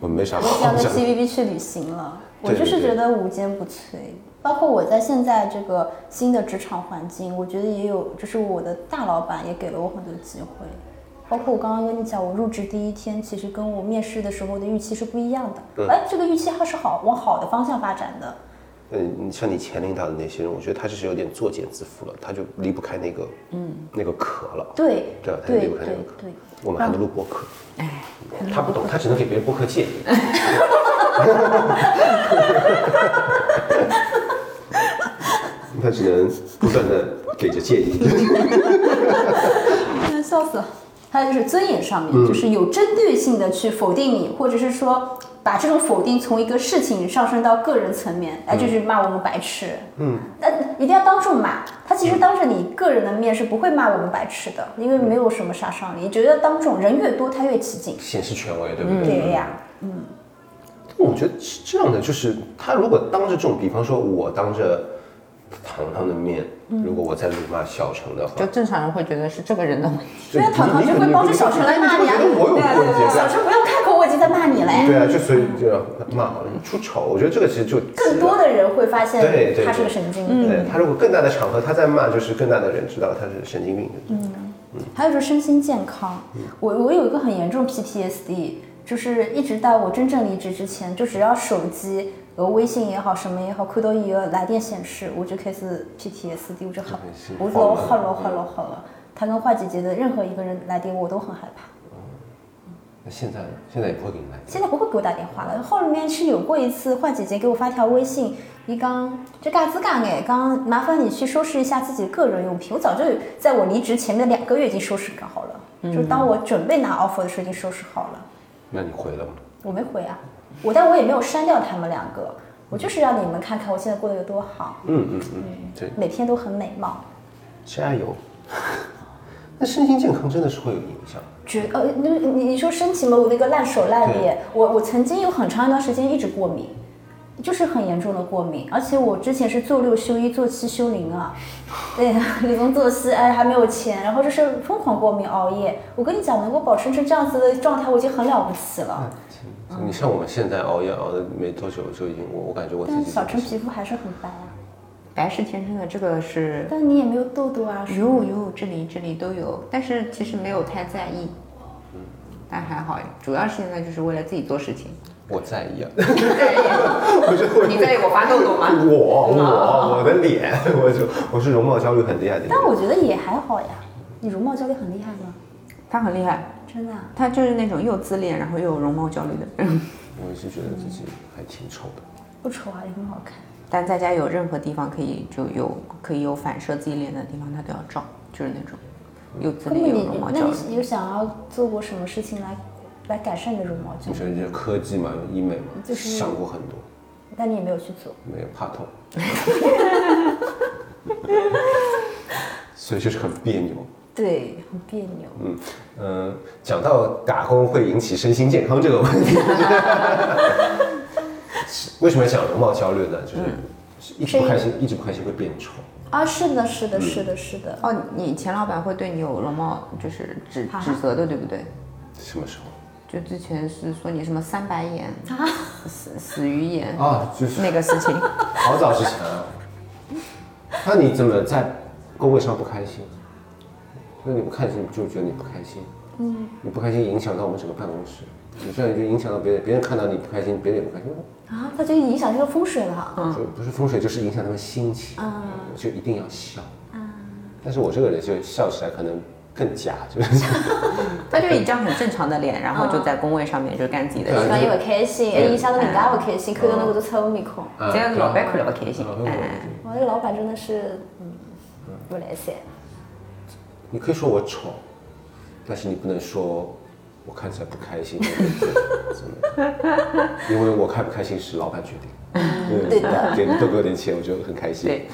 我们没啥我想跟好讲的。CVB 去旅行了，我就是觉得无坚不摧。包括我在现在这个新的职场环境，我觉得也有，就是我的大老板也给了我很多机会。包括我刚刚跟你讲，我入职第一天，其实跟我面试的时候的预期是不一样的。哎，这个预期还是好往好的方向发展的。嗯，你像你前领导的那些人，我觉得他就是有点作茧自缚了，他就离不开那个嗯那个壳了。对对吧？他就离对不开那个壳。我们还能录播客，哎，他不懂，他只能给别人播客建议。[laughs] 他只能不断的给着建议。[laughs] 嗯，笑死了。还有就是尊严上面，嗯就是有针对性的去否定你，或者是说把这种否定从一个事情上升到个人层面，哎，就是骂我们白痴。嗯，但一定要当众骂。他其实当着你个人的面是不会骂我们白痴的，因为没有什么杀伤力。觉得当众人越多，他越起劲。显示权威，对不对？对呀，嗯我觉得是这样的，就是他如果当着这种，比方说我当着糖糖的面，如果我在辱骂小程的话，就正常人会觉得是这个人的问题。就对啊，糖糖就会帮着小陈来骂你啊。我有问题，对小啊陈不用开口，我已经在骂你了哎。对啊，就所以就要骂好了，你出丑。我觉得这个其实就更多的人会发现对对他是个神经病。对他如果更大的场合他在骂，就是更大的人知道他是神经病。嗯，还有就是身心健康，我我有一个很严重 PTSD，就是一直到我真正离职之前，就只要手机呃微信也好，什么也好，看到一个来电显示，我就开始 PTSD，我就好，我老吓老吓老吓了。他跟花姐姐的任何一个人来电，我都很害怕。那现在呢？现在也不会给你来。现在不会给我打电话了。后面是有过一次，花姐姐给我发条微信，一刚这嘎子嘎哎，刚麻烦你去收拾一下自己个人用品。我早就在我离职前面两个月已经收拾好了，就当我准备拿 offer 的时候已经收拾好了。那你回了吗？我没回啊，我但我也没有删掉他们两个，我就是让你们看看我现在过得有多好，嗯嗯嗯，对，每天都很美貌。加油。那身心健康真的是会有影响。绝呃，你你你说身体嘛，我那个烂手烂脸，我我曾经有很长一段时间一直过敏，就是很严重的过敏，而且我之前是做六休一，做七休零啊，对，[laughs] 理工作息，哎，还没有钱，然后就是疯狂过敏熬夜。我跟你讲，能够保持成这样子的状态，我已经很了不起了。你像我们现在熬夜熬的没多久，就已经我我感觉我自己但小陈皮肤还是很白啊，白是天生的，这个是但你也没有痘痘啊，有有这里这里都有，但是其实没有太在意，嗯但还好，主要是现在就是为了自己做事情。我在意啊。你在意我发痘痘吗？[laughs] 我我我的脸，我就我是容貌焦虑很厉害的。但我觉得也还好呀。你容貌焦虑很厉害吗？他很厉害，真的、啊？他就是那种又自恋，然后又有容貌焦虑的人。我也是觉得自己还挺丑的。不丑啊，也很好看。但在家有任何地方可以就有可以有反射自己脸的地方，他都要照，就是那种又自恋又容貌焦虑。那你有想要做过什么事情来来改善你的容貌焦虑？你说这科技嘛，医美嘛，就是想过很多，但你也没有去做。没有怕痛，[laughs] 所以就是很别扭。对，很别扭。嗯嗯，讲到打工会引起身心健康这个问题，[laughs] 为什么要讲容貌焦虑呢？就是一直不开心，一直不开心会变丑。啊，是的，是的，是的，是的。哦，你前老板会对你有容貌就是指啊指责的，对不对？什么时候？就之前是说你什么三白眼、死死鱼眼啊，就是那个事情。[laughs] 好早之前啊。那你怎么在工位上不开心？那你不开心，就觉得你不开心。嗯。你不开心影响到我们整个办公室，你这样就影响到别人，别人看到你不开心，别人也不开心。啊，他就影响这个风水了。嗯不是风水，就是影响他们心情，嗯就一定要笑。嗯但是我这个人就笑起来可能更假，就是 [laughs] 他就以一张很正常的脸，然后就在工位上面就干自己的事情。影响伊勿开心，还影响到人家不开心，看到那个都臭面孔。啊这样老板看了不开心哎我，这个老板真的是，嗯，不来塞。你可以说我丑，但是你不能说我看起来不开心，因为我开不开心是老板决定。[laughs] 对的给多给我点钱，我就很开心。对，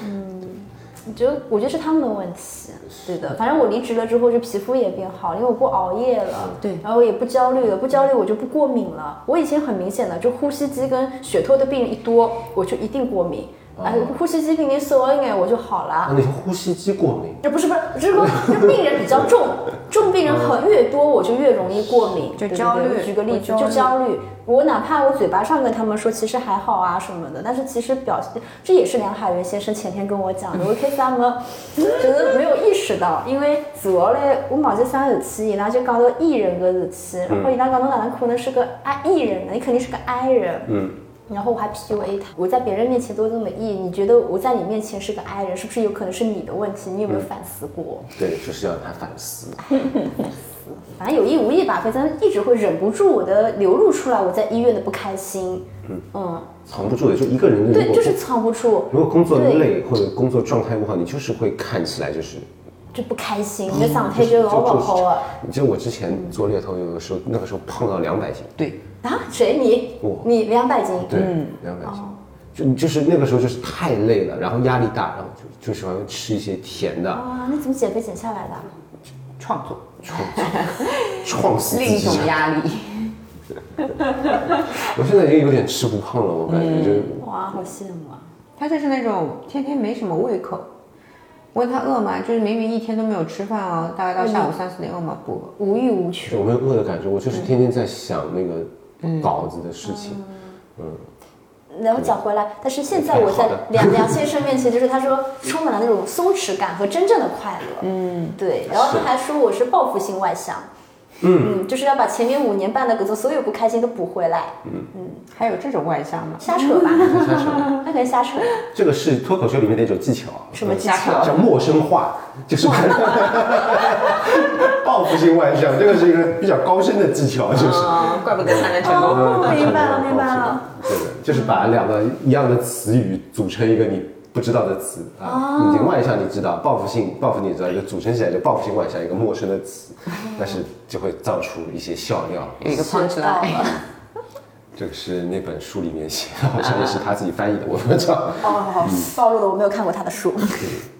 我觉得，我觉得是他们的问题。对的，反正我离职了之后，就皮肤也变好，因为我不熬夜了，对然后也不焦虑了，不焦虑我就不过敏了。我以前很明显的，就呼吸机跟血透的病人一多，我就一定过敏。哎，呼吸机平平缩一眼我就好了。啊，你是呼吸机过敏？这不是不是，这个这病人比较重，[laughs] 重病人很越多，我就越容易过敏，就焦虑举个例子，就焦虑。我哪怕我嘴巴上跟他们说其实还好啊什么的，但是其实表现，这也是梁海源先生前天跟我讲的，我开始他们觉得没有意识到，因为主要嘞，我忘记啥事体，伊拉就讲到艺人个事体，然后伊拉讲侬哪能可能是个爱艺人呢？你肯定是个 I 人，嗯，然后我还 PUA 他，我在别人面前都这么 E，你觉得我在你面前是个 I 人，是不是有可能是你的问题？你有没有反思过？对，就是要让他反思。[laughs] 反正有意无意吧，反正一直会忍不住我的流露出来我在医院的不开心。嗯藏不住的，就一个人的。对，就是藏不住，如果工作累或者工作状态不好，你就是会看起来就是。就不开心，你的状态就老不好啊。你记得我之前做猎头，有的时候那个时候胖到两百斤，对，啊，谁你我？你两百斤？对，两百斤。就你就是那个时候就是太累了，然后压力大，然后就就喜欢吃一些甜的，啊，那怎么减肥减下来的？创作创作创死 [laughs] 另一种压力。[laughs] 我现在已经有点吃不胖了，我感觉就哇，好羡慕啊！他就是那种天天没什么胃口，问他饿吗？就是明明一天都没有吃饭啊，大概到下午三四点饿吗？不饿。无欲无求。我没有饿的感觉，我就是天天在想那个稿子的事情。嗯然后讲回来，但是现在我在梁梁先生面前，就是他说充满了那种松弛感和真正的快乐。嗯，对。然后他还说我是报复性外向。嗯就是要把前面五年半的所有不开心都补回来。嗯嗯还有这种外向吗？瞎扯吧，瞎扯 [laughs] 那可能瞎扯。这个是脱口秀里面的一种技巧，什么技巧？叫陌生化，就是 [laughs] 报复性外向，这个是一个比较高深的技巧，就是。啊，怪不得他能成功。哦，明白了，明白了。对的，就是把两个一样的词语组成一个你不知道的词啊。你这个外向你知道，报复性报复你知道，一个组成起来就报复性外向，一个陌生的词，但是就会造出一些笑料。有一个胖起来，[laughs] 这个是那本书里面写的，好像也是他自己翻译的，我不知道。哦，暴露了，我没有看过他的书。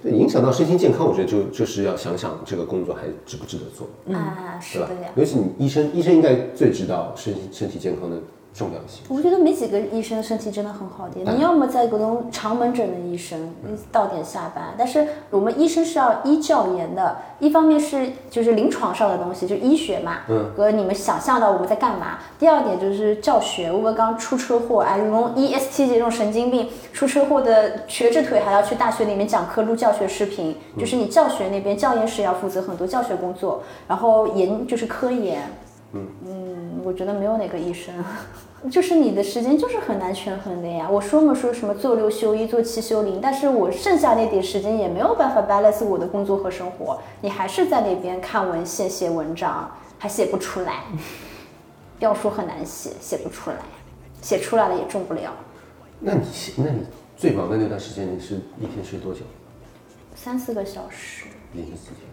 对影响到身心健康，我觉得就就是要想想这个工作还值不值得做，啊，是吧的呀？。尤其你医生，医生应该最知道身身体健康的重要性。我觉得没几个医生身体真的很好的，你要么在各种长门诊的医生，你到点下班。但是我们医生是要依教研的，一方面是就是临床上的东西，就医学嘛，嗯，和你们想象到我们在干嘛。第二点就是教学，我们刚出车祸，哎，这种 EST 这种神经病出车祸的瘸着腿还要去大学里面讲课录教学视频，就是你教学那边教研室要负责很多教学工作，然后研就是科研，我觉得没有哪个医生，[laughs] 就是你的时间就是很难权衡的呀。我说嘛说什么做六休一，做七休零，但是我剩下那点时间也没有办法 balance 我的工作和生活。你还是在那边看文献、写文章，还写不出来。不要说很难写，写不出来，写出来了也中不了。那你那你最忙的那段时间，你是一天睡多久？三四个小时。连续四天。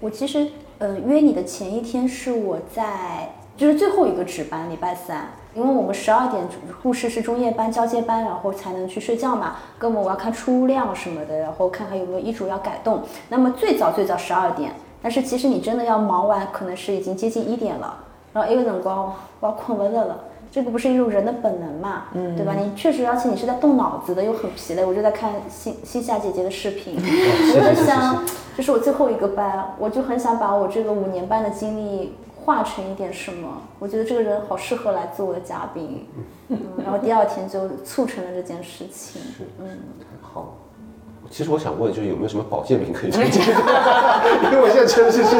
我其实呃约你的前一天是我在就是最后一个值班，礼拜三，因为我们十二点护士是中夜班交接班，然后才能去睡觉嘛。跟我们我要看出入量什么的，然后看看有没有医嘱要改动。那么最早最早十二点，但是其实你真的要忙完，可能是已经接近一点了。然后一个辰光我要困不着了。这个不是一种人的本能嘛，嗯，对吧？你确实，而且你是在动脑子的，又很疲累。我就在看新新夏姐姐的视频，我很想，这是我最后一个班，我就很想把我这个五年半的经历化成一点什么。我觉得这个人好适合来做我的嘉宾，嗯，然后第二天就促成了这件事情。嗯，好。其实我想问，就是有没有什么保健品可以推荐？[laughs] 因为我现在确实是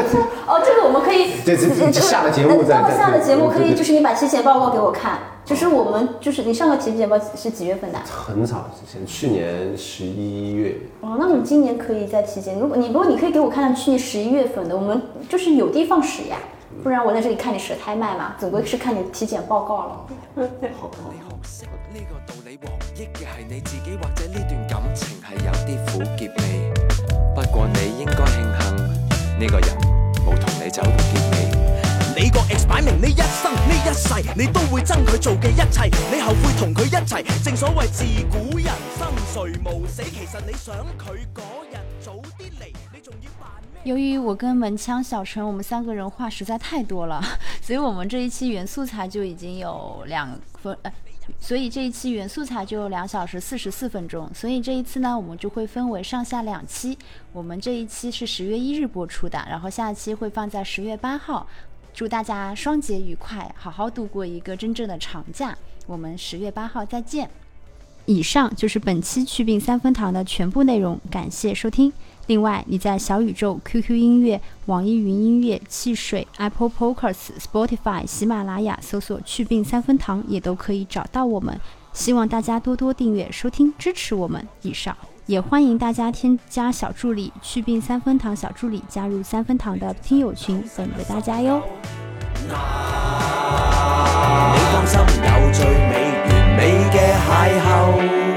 哦，这个我们可以，这这这下了节目下了节目可以，对对就是你把体检报告给我看，就是我们就是你上个体检报是几月份的？很早之前，去年十一月。哦，那我们今年可以再体检。如果你如果你可以给我看看去年十一月份的，我们就是有的放矢呀，不然我在这里看你舌苔脉嘛，总归是看你体检报告了。[laughs] 好好你學識呢個道理，獲益嘅係你自己，或者呢段感情係有啲苦澀味。不過你應該慶幸呢個人冇同你走到結尾。你個 ex 擺明呢一生呢一世，你都會憎佢做嘅一切，你後悔同佢一齊。正所謂自古人生誰無死，其實你想佢嗰日早啲嚟，你仲要扮咩？由于我跟门枪、小陈我们三个人话实在太多了，[laughs] 所以我们这一期原素材就已经有两分呃所以这一期原素材就有两小时四十四分钟，所以这一次呢，我们就会分为上下两期。我们这一期是十月一日播出的，然后下期会放在十月八号。祝大家双节愉快，好好度过一个真正的长假。我们十月八号再见。以上就是本期祛病三分堂的全部内容，感谢收听。另外，你在小宇宙、QQ 音乐、网易云音乐、汽水、Apple Podcast、Spotify、喜马拉雅搜索“祛病三分糖”也都可以找到我们。希望大家多多订阅、收听、支持我们。以上，也欢迎大家添加小助理“祛病三分糖”小助理，加入三分糖的听友群，等着大家哟。你放心，有最美完美嘅邂逅。